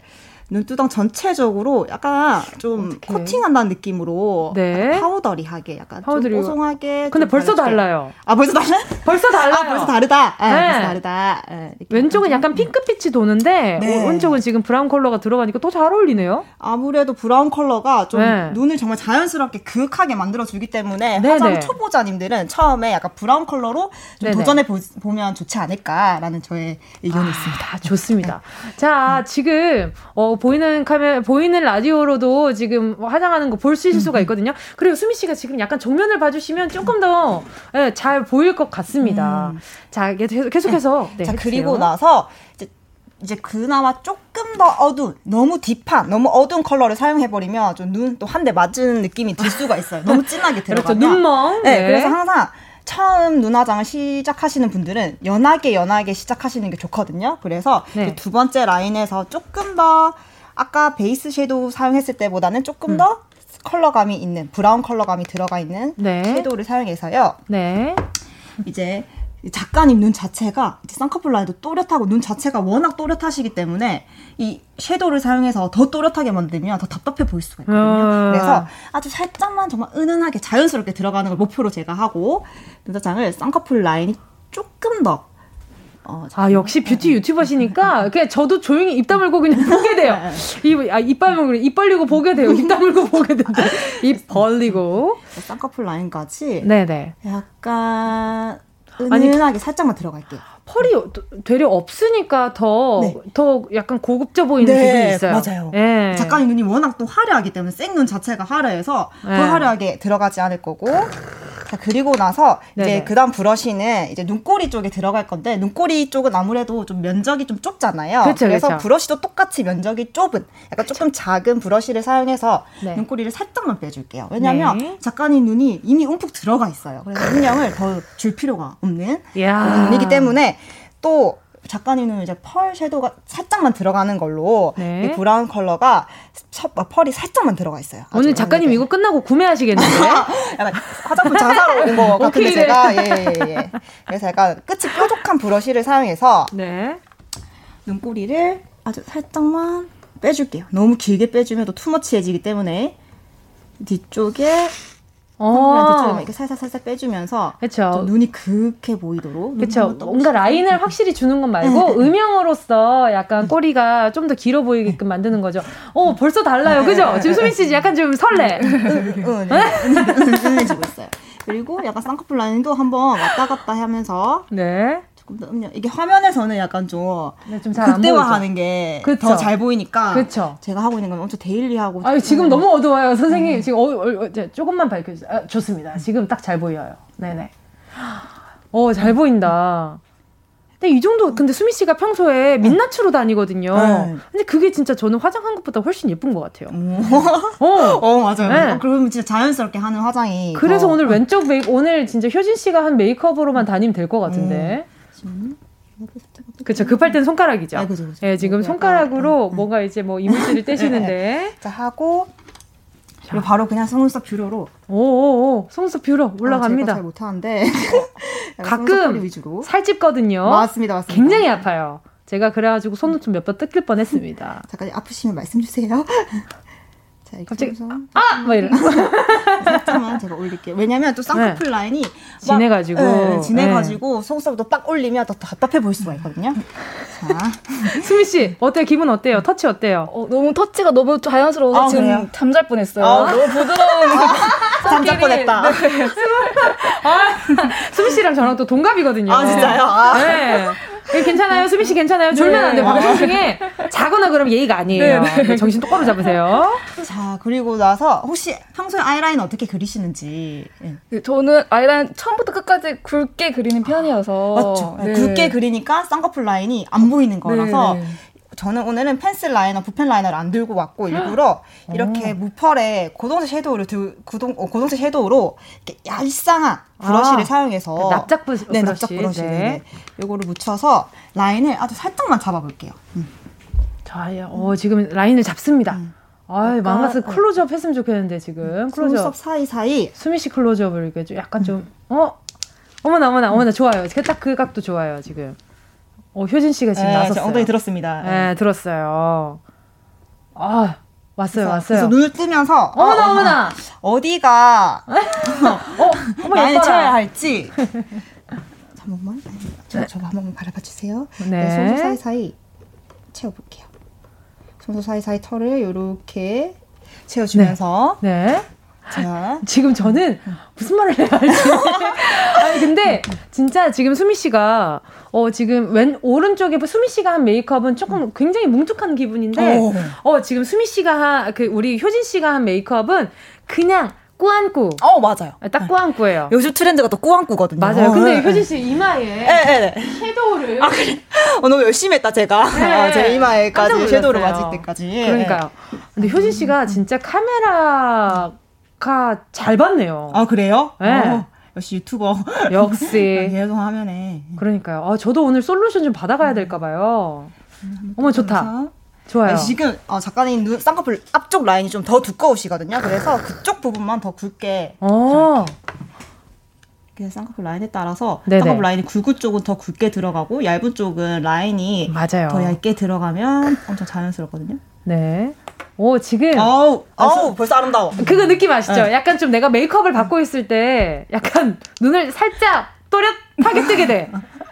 눈두덩 전체적으로 약간 좀 어떡해. 코팅한다는 느낌으로 네. powdery하게 약간 powdery. 좀 뽀송하게. 근데 벌써 달라요. 아 벌써 달라? 벌써 달라요. 아, 벌써 다르다. 아, 네. 벌써 다르다. 네, 왼쪽은 약간 핑크빛이 도는데 네. 오른쪽은 지금 브라운 컬러가 들어가니까 또 잘 어울리네요. 아무래도 브라운 컬러가 좀 네. 눈을 정말 자연스럽게 그윽하게 만들어 주기 때문에 네네. 화장 초보자님들은 처음에 약간 브라운 컬러로 좀 도전해 보, 면 좋지 않을까라는 저의 의견이 아, 있습니다. 좋습니다. 자 지금 어, 보이는 카메라, 보이는 라디오로도 지금 화장하는 거 볼 수 있을 수가 있거든요. 그리고 수미 씨가 지금 약간 정면을 봐주시면 조금 더잘 예, 보일 것 같습니다. 음. 자, 계속해서. 네, 자, 그리고 나서 이제 이제 그나마 조금 더 어두운 너무 딥한 너무 어두운 컬러를 사용해버리면 좀 눈 또 한 대 맞은 느낌이 들 수가 있어요. 너무 진하게 들어가면. 그렇죠. 눈멍. 네, 네. 그래서 항상 처음 눈화장을 시작하시는 분들은 연하게 연하게 시작하시는 게 좋거든요. 그래서 네. 두 번째 라인에서 조금 더 아까 베이스 섀도우 사용했을 때보다는 조금 음. 더 컬러감이 있는 브라운 컬러감이 들어가 있는 네. 섀도우를 사용해서요. 네. 이제 작가님 눈 자체가 이제 쌍꺼풀 라인도 또렷하고 눈 자체가 워낙 또렷하시기 때문에 이 섀도우를 사용해서 더 또렷하게 만들면 더 답답해 보일 수가 있거든요. 어. 그래서 아주 살짝만 정말 은은하게 자연스럽게 들어가는 걸 목표로 제가 하고 눈화장을 쌍꺼풀 라인이 조금 더 어, 아 역시 뷰티 유튜버시니까 그냥 저도 조용히 입 다물고 그냥 보게 돼요. 입, 아, 입 다물고 입 벌리고 보게 돼요. 입 다물고 보게 된다. 입 벌리고 쌍꺼풀 라인까지 네네 약간 은은하게 살짝만 들어갈게요. 펄이 되려 없으니까 더, 네. 더 약간 고급져 보이는 네, 기분이 있어요. 맞아요. 네. 작가님 눈이 워낙 또 화려하기 때문에 생 눈 자체가 화려해서 더 네. 화려하게 들어가지 않을 거고. 자, 그리고 나서 네네. 이제 그다음 브러쉬는 이제 눈꼬리 쪽에 들어갈 건데 눈꼬리 쪽은 아무래도 좀 면적이 좀 좁잖아요. 그쵸, 그래서 그쵸. 브러쉬도 똑같이 면적이 좁은 약간 그쵸. 조금 작은 브러쉬를 사용해서 네. 눈꼬리를 살짝만 빼줄게요. 왜냐하면 네. 작가님 눈이 이미 움푹 들어가 있어요. 그래서 음영을 더 줄 필요가 없는 그런 눈이기 때문에 또 작가님은 이제 펄 섀도우가 살짝만 들어가는 걸로 네. 이 브라운 컬러가 펄이 살짝만 들어가 있어요. 오늘 작가님 이거 끝나고 구매하시겠는데? 약간 화장품 장사로 온 거 같은데 제가 예, 예, 예. 그래서 약간 끝이 뾰족한 브러쉬를 사용해서 네. 눈꼬리를 아주 살짝만 빼줄게요. 너무 길게 빼주면 또 투머치해지기 때문에 뒤쪽에 어. 이렇게 살살 살살 빼주면서 그쵸. 눈이 그윽해 보이도록 그렇죠. 뭔가 라인을 확실히 주는 것 말고 네. 음영으로서 약간 꼬리가 좀 더 길어 보이게끔 만드는 거죠. 어 벌써 달라요, 그죠? 지금 수민 씨 약간 좀 설레. 은은해지고 있어요. 그리고 약간 쌍꺼풀 라인도 한번 왔다 갔다 하면서 네. 조금 더 음료. 이게 화면에서는 약간 좀, 네, 좀 극대화하는 게 더 잘 보이니까. 그쵸. 제가 하고 있는 건 엄청 데일리하고. 아 지금 너무 어두워요, 선생님. 음. 지금 어, 어, 어, 조금만 밝혀주세요. 아, 좋습니다. 지금 딱 잘 보여요. 네네. 어, 잘 보인다. 근데 이 정도 근데 수미 씨가 평소에 네. 민낯으로 다니거든요. 네. 근데 그게 진짜 저는 화장한 것보다 훨씬 예쁜 것 같아요. 어, 어 맞아요. 네. 어, 그러면 진짜 자연스럽게 하는 화장이. 그래서 더... 오늘 왼쪽 메이 오늘 진짜 효진 씨가 한 메이크업으로만 다니면 될 것 같은데. 음. 그렇죠. 급할 땐 손가락이죠. 아, 그죠, 그죠. 예, 지금 손가락으로 아, 뭔가 이제 뭐 이물질을 떼시는데. 네. 자, 하고 그리고 바로 그냥 속눈썹 뷰러로. 오오오, 속눈썹 뷰러 올라갑니다. 어, 잘 못하는데 가끔. 살 집거든요. 맞습니다, 맞습니다. 굉장히 아파요. 제가 그래가지고 손좀 몇 번 뜯길 뻔했습니다. 잠깐 아프시면 말씀 주세요. 자, 갑자기 아! 막 이런 살짝만 제가 올릴게요. 왜냐면 또 쌍꺼풀 네. 라인이 진해가지고 네, 진해가지고 네. 속눈썹도 빡 올리면 더 답답해 보일 수가 있거든요. 자, 수미 씨 어때요? 기분 어때요? 터치 어때요? 어, 너무 터치가 너무 자연스러워서 아, 지금 그래요? 잠잘 뻔했어요. 아, 너무 부드러운 아, 잠잘 뻔했다. 네. 아, 수미 씨랑 저랑 또 동갑이거든요. 아 진짜요? 아. 네. 괜찮아요? 수빈 씨 괜찮아요? 졸면 안 돼요. 네. 방송 중에 자거나 그러면 예의가 아니에요. 네, 네. 정신 똑바로 잡으세요. 자, 그리고 나서 혹시 평소에 아이라인 어떻게 그리시는지. 네. 저는 아이라인 처음부터 끝까지 굵게 그리는 편이어서. 맞죠. 네. 굵게 그리니까 쌍꺼풀 라인이 안 보이는 거라서 저는 오늘은 pencil liner, 붓펜 liner를 안 들고 왔고 일부러 이렇게 무펄에 고동색 섀도우를 들, 고동, 어, 고동색 섀도우로 이렇게 얄쌍한 브러쉬를 아, 사용해서 그 납작 브러쉬, 네, 납작 브러쉬, 네. 네. 요거를 묻혀서 라인을 아주 살짝만 잡아볼게요. 음. 자, 어, 지금 라인을 잡습니다. 음. 아이, 망가서 클로즈업 했으면 좋겠는데, 지금. 클로즈업 사이 사이. 수미 씨 클로즈업을 이렇게 좀 약간 좀, 어? 어머나, 어머나, 어머나, 좋아요. 딱 그 각도 좋아요, 지금. 어, 효진 씨가 지금 네, 나섰어요. 엉덩이 들었습니다. 네, 들었어요. 아, 왔어요, 왔어요. 그래서 눈을 뜨면서 어머나 어, 어머나 어디가 어, 어머 많이 채워야 할지 잠깐만 저, 저거 한 번만 바라봐 주세요. 네. 네 손수 사이사이 채워볼게요. 손수 사이사이 털을 이렇게 채워주면서 네. 네. 자. 지금 저는 무슨 말을 해야 할지. 아니, 근데 진짜 지금 수미 씨가, 어, 지금 왼, 오른쪽에 수미 씨가 한 메이크업은 조금 굉장히 뭉툭한 기분인데, 오. 어, 지금 수미 씨가 한, 그, 우리 효진 씨가 한 메이크업은 그냥 꾸안꾸. 어, 맞아요. 딱 꾸안꾸예요. 요즘 트렌드가 또 꾸안꾸거든요. 맞아요. 근데 어, 효진 씨 이마에 네, 네, 네. 섀도우를. 아, 그래. 어, 너무 열심히 했다, 제가. 네. 어, 제 이마에까지 섀도우를 맞을 때까지. 그러니까요. 근데 효진 씨가 진짜 카메라 가잘 봤네요. 아 그래요? 네. 어, 역시 유튜버. 역시. 계속 화면에. 그러니까요. 아 저도 오늘 솔루션 좀 받아가야 될까 봐요. 음, 어머 좋다. 좋아요. 네, 지금 어, 작가님 눈 쌍꺼풀 앞쪽 라인이 좀 더 두꺼우시거든요. 그래서 그쪽 부분만 더 굵게. 어. 그래서 쌍꺼풀 라인에 따라서 네네. 쌍꺼풀 라인이 굵은 쪽은 더 굵게 들어가고 얇은 쪽은 라인이 맞아요. 더 얇게 들어가면 엄청 자연스럽거든요. 네. 오, 지금. 아우, 아우, 벌써 아름다워. 그거 느낌 아시죠? 네. 약간 좀 내가 메이크업을 받고 있을 때 약간 눈을 살짝 또렷하게 뜨게 돼.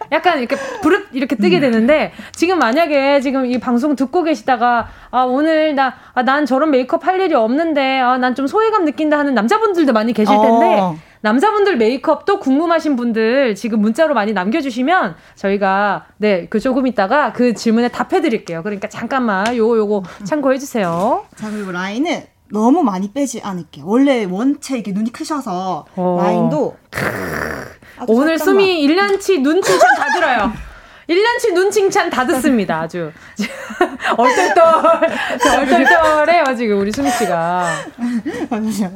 약간 이렇게 부릅 이렇게 뜨게 음. 되는데 지금 만약에 지금 이 방송 듣고 계시다가 아 오늘 나난 아, 저런 메이크업 할 일이 없는데 아 난 좀 소외감 느낀다 하는 남자분들도 많이 계실 텐데 어. 남자분들 메이크업도 궁금하신 분들 지금 문자로 많이 남겨주시면 저희가 네, 그 조금 있다가 그 질문에 답해드릴게요. 그러니까 잠깐만 요거 요거 참고해주세요. 자, 그리고 라인은 너무 많이 빼지 않을게요. 원래 원체 이게 눈이 크셔서 어. 라인도 오늘 수미 1년치 눈 칭찬 다 들어요. 1년치 눈 칭찬 다 듣습니다. 아주. 얼떨떨, 얼떨떨해요, 지금 우리 수미 씨가.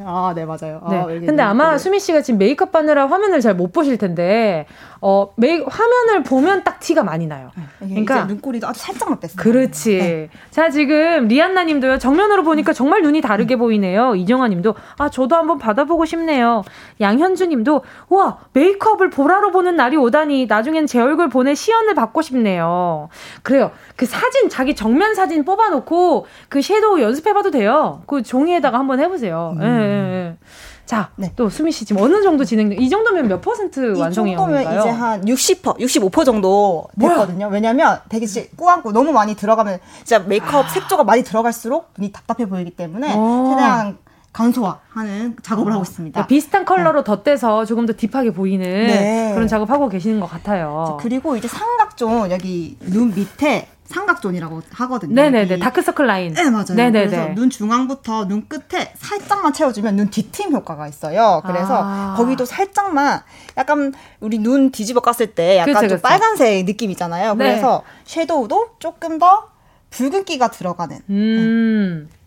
아, 네, 맞아요. 네. 아, 근데 아마 수미 씨가 지금 메이크업 하느라 화면을 잘 못 보실 텐데, 어, 메이, 화면을 보면 딱 티가 많이 나요. 네, 그러니까. 눈꼬리도 아주 살짝만 뺐어요. 그렇지. 네. 자, 지금 리안나 님도요, 정면으로 보니까 정말 눈이 다르게 보이네요. 이정아 님도, 아, 저도 한번 받아보고 싶네요. 양현주 님도, 와, 메이크업을 보라로 보는 날이 오다니, 나중엔 제 얼굴 보내 시연을 받고 싶네요. 그래요. 그 사진, 자기 정면 사진 뽑아놓고 그 섀도우 연습해봐도 돼요. 그 종이에다가 한번 해보세요. 음. 예, 예, 예. 자, 네. 또 수미 씨 지금 어느 정도 진행? 이 정도면 몇 퍼센트 완성이 건가요? 이 정도면 이제 한 60%, 65% 정도 됐거든요. 뭐야? 왜냐면 되게 꾸안꾸 너무 많이 들어가면 진짜 메이크업 아. 색조가 많이 들어갈수록 눈이 답답해 보이기 때문에 어. 최대한 간소화하는 작업을 하고 있습니다. 네, 비슷한 컬러로 네. 덧대서 조금 더 딥하게 보이는 네. 그런 작업하고 계시는 것 같아요. 그리고 이제 삼각존 여기 눈 밑에 삼각존이라고 하거든요. 네네네. 다크서클 라인. 네, 맞아요. 네네네. 그래서 눈 중앙부터 눈 끝에 살짝만 채워주면 눈 뒤트임 효과가 있어요. 그래서 아. 거기도 살짝만 약간 우리 눈 뒤집어 깠을 때 약간 그쵸, 좀 그쵸. 빨간색 느낌이잖아요. 네. 그래서 섀도우도 조금 더 붉은기가 들어가는. 음. 네.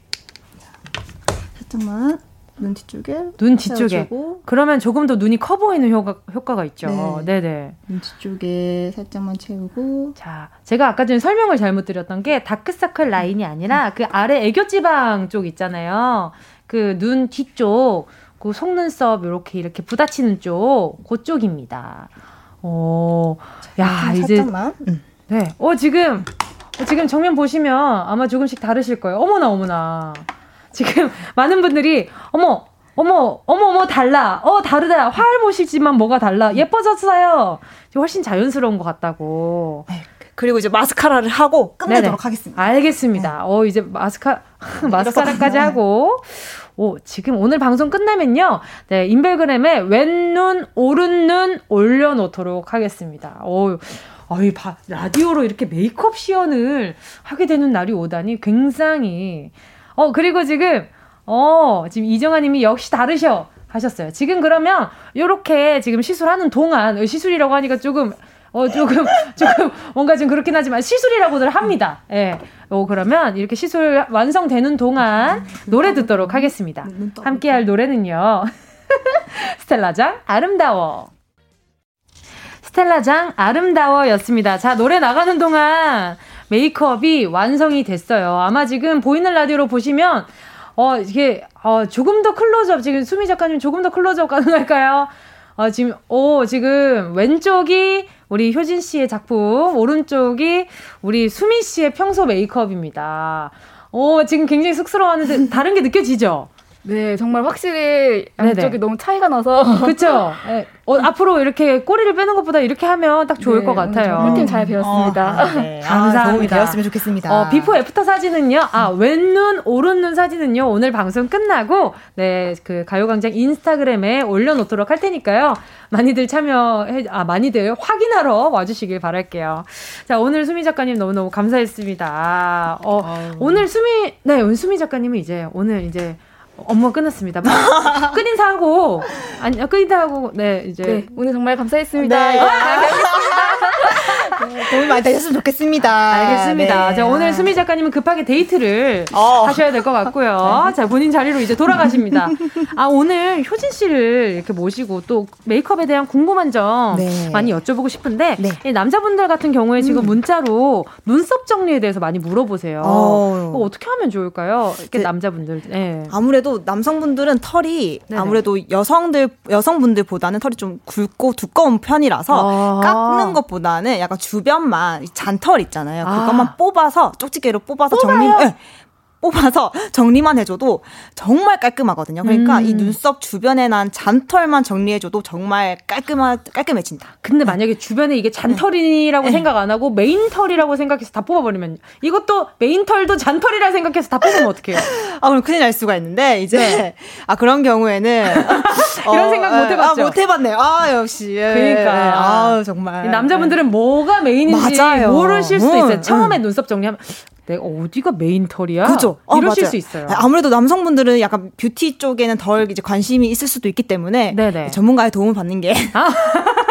살짝만 눈 뒤쪽에 눈 뒤쪽에 세워주고. 그러면 조금 더 눈이 커 보이는 효과 효과가 있죠. 네. 네네. 눈 뒤쪽에 살짝만 채우고. 자, 제가 아까 전에 설명을 잘못 드렸던 게 다크서클 라인이 아니라 그 아래 애교 지방 쪽 있잖아요. 그 눈 뒤쪽 그 속눈썹 이렇게 이렇게 부딪히는 쪽 그쪽입니다. 어, 야 이제 살짝만. 네. 어 지금 어, 지금 정면 보시면 아마 조금씩 다르실 거예요. 어머나 어머나. 지금 많은 분들이 어머 어머 어머 어머 달라 어 다르다 화를 보시지만 뭐가 달라 예뻐졌어요 훨씬 자연스러운 것 같다고 네. 그리고 이제 마스카라를 하고 끝내도록 네네. 하겠습니다 알겠습니다 네. 어 이제 마스카 마스카라까지 하고 오, 지금 오늘 방송 끝나면요. 네, 인별그램에 왼눈, 오른눈 올려놓도록 하겠습니다. 오, 바, 라디오로 이렇게 메이크업 시연을 하게 되는 날이 오다니 굉장히 어, 그리고 지금, 어, 지금 이정아 님이 역시 다르셔. 하셨어요. 지금 그러면, 요렇게 지금 시술하는 동안, 어, 시술이라고 하니까 조금, 어, 조금, 조금, 뭔가 좀 그렇긴 하지만 시술이라고들 합니다. 예. 네. 어, 그러면 이렇게 시술 완성되는 동안 노래 듣도록 하겠습니다. 함께 할 노래는요. 스텔라장, 아름다워. 스텔라장, 아름다워 였습니다. 자, 노래 나가는 동안 메이크업이 완성이 됐어요. 아마 지금 보이는 라디오로 보시면 어 이게 어 조금 더 클로즈업 지금 수미 작가님 조금 더 클로즈업 가능할까요? 어 지금 오 지금 왼쪽이 우리 효진 씨의 작품, 오른쪽이 우리 수미 씨의 평소 메이크업입니다. 오, 지금 굉장히 쑥스러워하는데 다른 게 느껴지죠? 네, 정말 확실히 양쪽이 너무 차이가 나서. 그렇죠. 네. 어, 앞으로 이렇게 꼬리를 빼는 것보다 이렇게 하면 딱 좋을 네, 것 같아요. 꿀팁 잘 배웠습니다. 어, 아, 네. 감사합니다. 아, 배웠으면 좋겠습니다. 어, before after 사진은요. 아, 왼눈, 오른눈 사진은요. 오늘 방송 끝나고 네, 그 가요광장 인스타그램에 올려놓도록 할 테니까요. 많이들 참여해, 아, 많이들 확인하러 와주시길 바랄게요. 자, 오늘 수미 작가님 너무 너무 감사했습니다. 어, 오늘 수미, 네, 오늘 수미 작가님은 이제, 오늘 이제, 업무 끝났습니다. 끝 인사하고 아니 끝 인사하고 네 이제 네, 오늘 정말 감사했습니다. 네. 네, 도움이 많이 되셨으면 좋겠습니다. 알겠습니다. 네. 자, 오늘 수미 작가님은 급하게 데이트를 어. 하셔야 될 것 같고요. 자, 본인 자리로 이제 돌아가십니다. 아, 오늘 효진 씨를 이렇게 모시고 또 메이크업에 대한 궁금한 점 네. 많이 여쭤보고 싶은데 네. 남자분들 같은 경우에 지금 음. 문자로 눈썹 정리에 대해서 많이 물어보세요. 어. 어떻게 하면 좋을까요? 이렇게 네. 남자분들. 네. 아무래도 남성분들은 털이 네네. 아무래도 여성들 여성분들보다는 털이 좀 굵고 두꺼운 편이라서 아. 깎는 것보다는 약간 주변만 잔털 있잖아요. 그것만 아. 뽑아서 족집게로 뽑아서 정리. 네. 뽑아서 정리만 해줘도 정말 깔끔하거든요. 그러니까 음. 이 눈썹 주변에 난 잔털만 정리해줘도 정말 깔끔하, 깔끔해진다. 근데 만약에 주변에 이게 잔털이라고 네. 생각 안 하고 메인 털이라고 생각해서 다 뽑아버리면 이것도 메인 털도 잔털이라 생각해서 다 뽑으면 어떡해요? 아, 그럼 큰일 날 수가 있는데 이제 네. 아 그런 경우에는 이런 어, 생각 못 해봤죠. 아, 못 해봤네요. 아 역시. 예. 그러니까 아 정말 남자분들은 뭐가 main인지 맞아요. 모르실 수도 있어요. 음, 처음에 음. 눈썹 정리하면 내가 어디가 메인 털이야? 그죠. 어, 이러실 맞아요. 수 있어요. 아무래도 남성분들은 약간 뷰티 쪽에는 덜 이제 관심이 있을 수도 있기 때문에 네네. 전문가의 도움을 받는 게 아.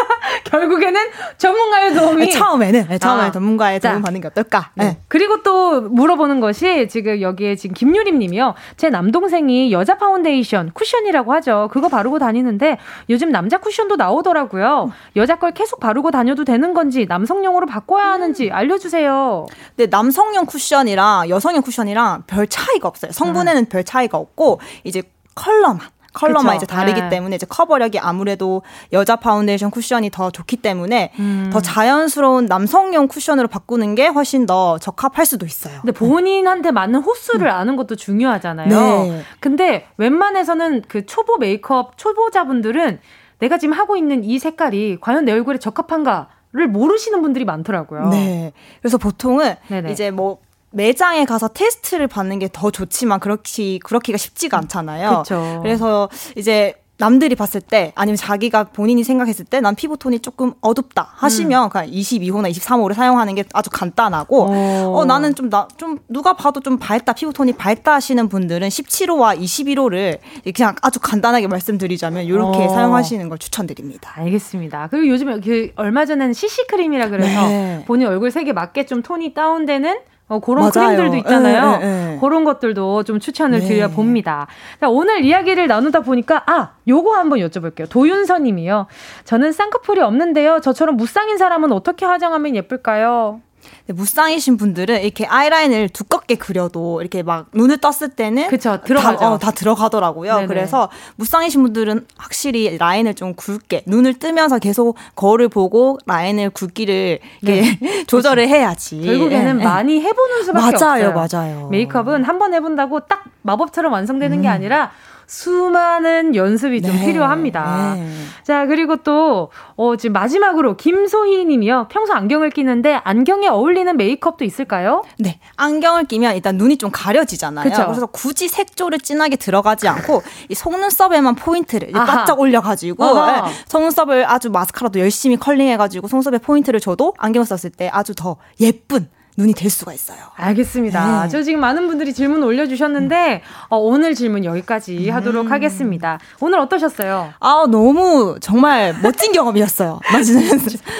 결국에는 전문가의 도움이 네, 처음에는 네, 처음에 아. 전문가의 도움 받는 게 어떨까? 네. 네. 그리고 또 물어보는 것이 지금 여기에 지금 김유림님이요. 제 남동생이 여자 파운데이션 쿠션이라고 하죠. 그거 바르고 다니는데 요즘 남자 쿠션도 나오더라고요. 여자 걸 계속 바르고 다녀도 되는 건지 남성용으로 바꿔야 하는지 알려주세요. 네, 남성용 쿠션이랑 여성용 쿠션이랑 별 차이가 없어요. 성분에는 음. 별 차이가 없고 이제 컬러만 컬러만 그쵸. 이제 다르기 네. 때문에 이제 커버력이 아무래도 여자 파운데이션 쿠션이 더 좋기 때문에 음. 더 자연스러운 남성용 쿠션으로 바꾸는 게 훨씬 더 적합할 수도 있어요. 근데 본인한테 맞는 호수를 음. 아는 것도 중요하잖아요. 네. 근데 웬만해서는 그 초보 메이크업 초보자분들은 내가 지금 하고 있는 이 색깔이 과연 내 얼굴에 적합한가 를 모르시는 분들이 많더라고요. 네. 그래서 보통은 네네. 이제 뭐 매장에 가서 테스트를 받는 게 더 좋지만 그렇게 그렇기가 쉽지가 않잖아요. 그쵸. 그래서 이제 남들이 봤을 때 아니면 자기가 본인이 생각했을 때 난 피부톤이 조금 어둡다 하시면 음. 그냥 22호나 23호를 사용하는 게 아주 간단하고 오. 어 나는 좀 나좀 좀 누가 봐도 좀 밝다 피부톤이 밝다 하시는 분들은 17호와 21호를 그냥 아주 간단하게 말씀드리자면 이렇게 오. 사용하시는 걸 추천드립니다. 알겠습니다. 그리고 요즘에 그 얼마 전에는 CC 크림이라 그래서 네. 본인 얼굴 색에 맞게 좀 톤이 다운되는 어, 그런 맞아요. 크림들도 있잖아요. 에, 에, 에. 그런 것들도 좀 추천을 네. 드려 봅니다. 자, 오늘 이야기를 나누다 보니까 아, 요거 한번 여쭤볼게요. 도윤서 님이요. 저는 쌍꺼풀이 없는데요. 저처럼 무쌍인 사람은 어떻게 화장하면 예쁠까요? 네, 무쌍이신 분들은 이렇게 아이라인을 두껍게 그려도 이렇게 막 눈을 떴을 때는 그쵸. 다, 어, 다 들어가더라고요. 네네. 그래서 무쌍이신 분들은 확실히 라인을 좀 굵게 눈을 뜨면서 계속 거울을 보고 라인을 굵기를 네. 조절을 해야지. 결국에는 네. 많이 해보는 수밖에 맞아요, 없어요. 맞아요. 메이크업은 한 번 해본다고 딱 마법처럼 완성되는 음. 게 아니라 수많은 연습이 좀 네. 필요합니다. 네. 자, 그리고 또, 어, 지금 마지막으로 김소희 님이요. 평소 안경을 끼는데 안경에 어울리는 메이크업도 있을까요? 네. 안경을 끼면 일단 눈이 좀 가려지잖아요. 그쵸? 그래서 굳이 색조를 진하게 들어가지 않고 이 속눈썹에만 포인트를 바짝 올려가지고 네. 속눈썹을 아주 마스카라도 열심히 컬링해가지고 속눈썹에 포인트를 줘도 안경 썼을 때 아주 더 예쁜 눈이 될 수가 있어요. 알겠습니다. 네. 저 지금 많은 분들이 질문 올려주셨는데 어, 오늘 질문 여기까지 음. 하도록 하겠습니다. 오늘 어떠셨어요? 아 너무 정말 멋진 경험이었어요. 맞으면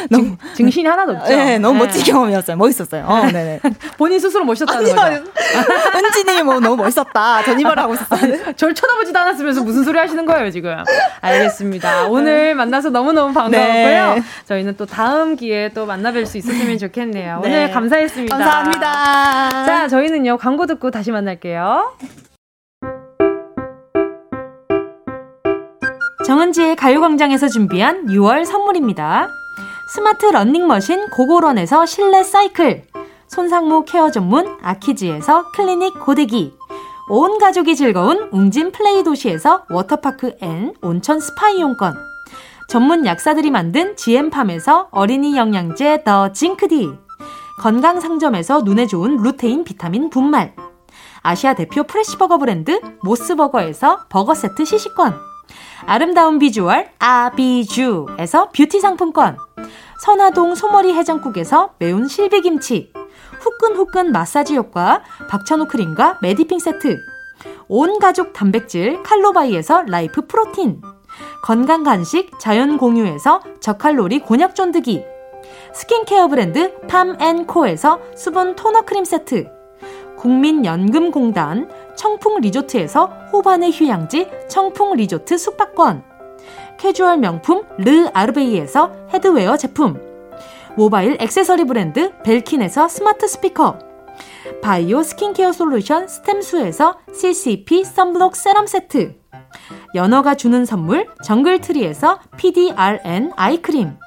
너무 증신이 하나도 없죠. 네, 너무 네. 멋진 경험이었어요. 멋있었어요. 어, 네네. 본인 스스로 멋있었다는 거죠. 은진이 뭐 너무 멋있었다. 전 이 말을 하고 있었어요. 절 쳐다보지도 않았으면서 무슨 소리 하시는 거예요 지금? 알겠습니다. 오늘 만나서 너무 너무 반가웠고요. 네. 저희는 또 다음 기회에 또 만나뵐 수 있었으면 좋겠네요. 네. 오늘 감사했습니다. 고맙습니다. 감사합니다. 자, 저희는요, 광고 듣고 다시 만날게요. 정은지의 가요광장에서 준비한 6월 선물입니다. 스마트 러닝머신 고고런에서 실내 사이클. 손상모 care 전문 아키즈에서 클리닉 고데기 온 가족이 즐거운 웅진 플레이 도시에서 워터파크 and 온천 스파 이용권 전문 약사들이 만든 지엠팜에서 어린이 영양제 더 징크디 건강상점에서 눈에 좋은 루테인 비타민 분말. 아시아 대표 fresh burger 브랜드 모스버거에서 버거 세트 시식권. 아름다운 비주얼 아비주에서 뷰티 상품권. 선화동 소머리 해장국에서 매운 실비김치. 후끈후끈 마사지 효과 박찬호 크림과 메디핑 세트. 온 가족 단백질 칼로바이에서 라이프 프로틴. 건강 간식 자연 공유에서 저칼로리 곤약 쫀득이 스킨케어 브랜드 팜앤코에서 수분 토너 크림 세트. 국민연금공단 청풍 리조트에서 호반의 휴양지 청풍 리조트 숙박권. 캐주얼 명품 르 아르베이에서 headwear 제품. 모바일 액세서리 브랜드 벨킨에서 스마트 스피커. 바이오 skincare solution 스템수에서 CCP sunblock serum 세트. 연어가 주는 선물 정글트리에서 PDRN eye cream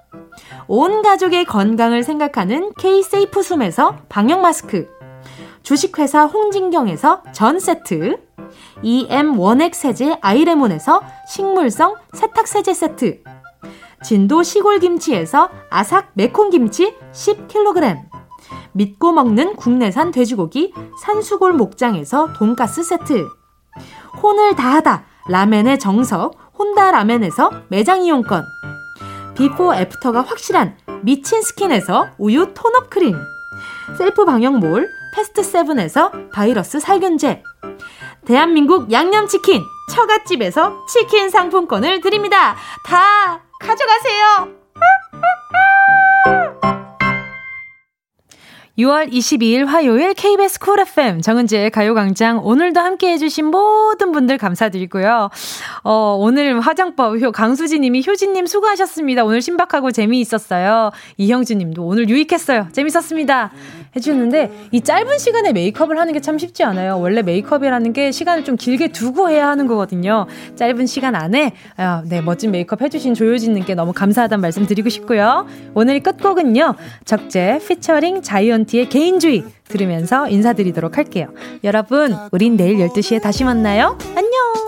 온 가족의 건강을 생각하는 K-세이프 숨에서 방역 마스크 주식회사 홍진경에서 전 세트 EM 원액 세제 아이레몬에서 식물성 세탁 세제 세트 진도 시골 김치에서 아삭 매콤 김치 10kg 믿고 먹는 국내산 돼지고기 산수골 목장에서 돈가스 세트 혼을 다하다 라멘의 정석 혼다 라멘에서 매장 이용권 비포 애프터가 확실한 미친 스킨에서 우유 tone-up 크림 셀프 방역몰 패스트 세븐에서 바이러스 살균제 대한민국 양념치킨 처갓집에서 치킨 상품권을 드립니다. 다 가져가세요. 6월 22일 화요일 KBS 쿨 FM 정은지의 가요광장 오늘도 함께 해주신 모든 분들 감사드리고요. 어, 오늘 화장법 효, 강수지 님이 효진님 수고하셨습니다. 오늘 신박하고 재미있었어요. 이형주 님도 오늘 유익했어요. 재밌었습니다. 해주는데 이 짧은 시간에 메이크업을 하는 게 참 쉽지 않아요. 원래 메이크업이라는 게 시간을 좀 길게 두고 해야 하는 거거든요. 짧은 시간 안에 아, 네 멋진 메이크업 해주신 조효진님께 너무 감사하다는 말씀 드리고 싶고요. 오늘 끝곡은요. 적재 피처링 자이언 티의 개인주의 들으면서 인사드리도록 할게요. 여러분, 우린 내일 12시에 다시 만나요. 안녕!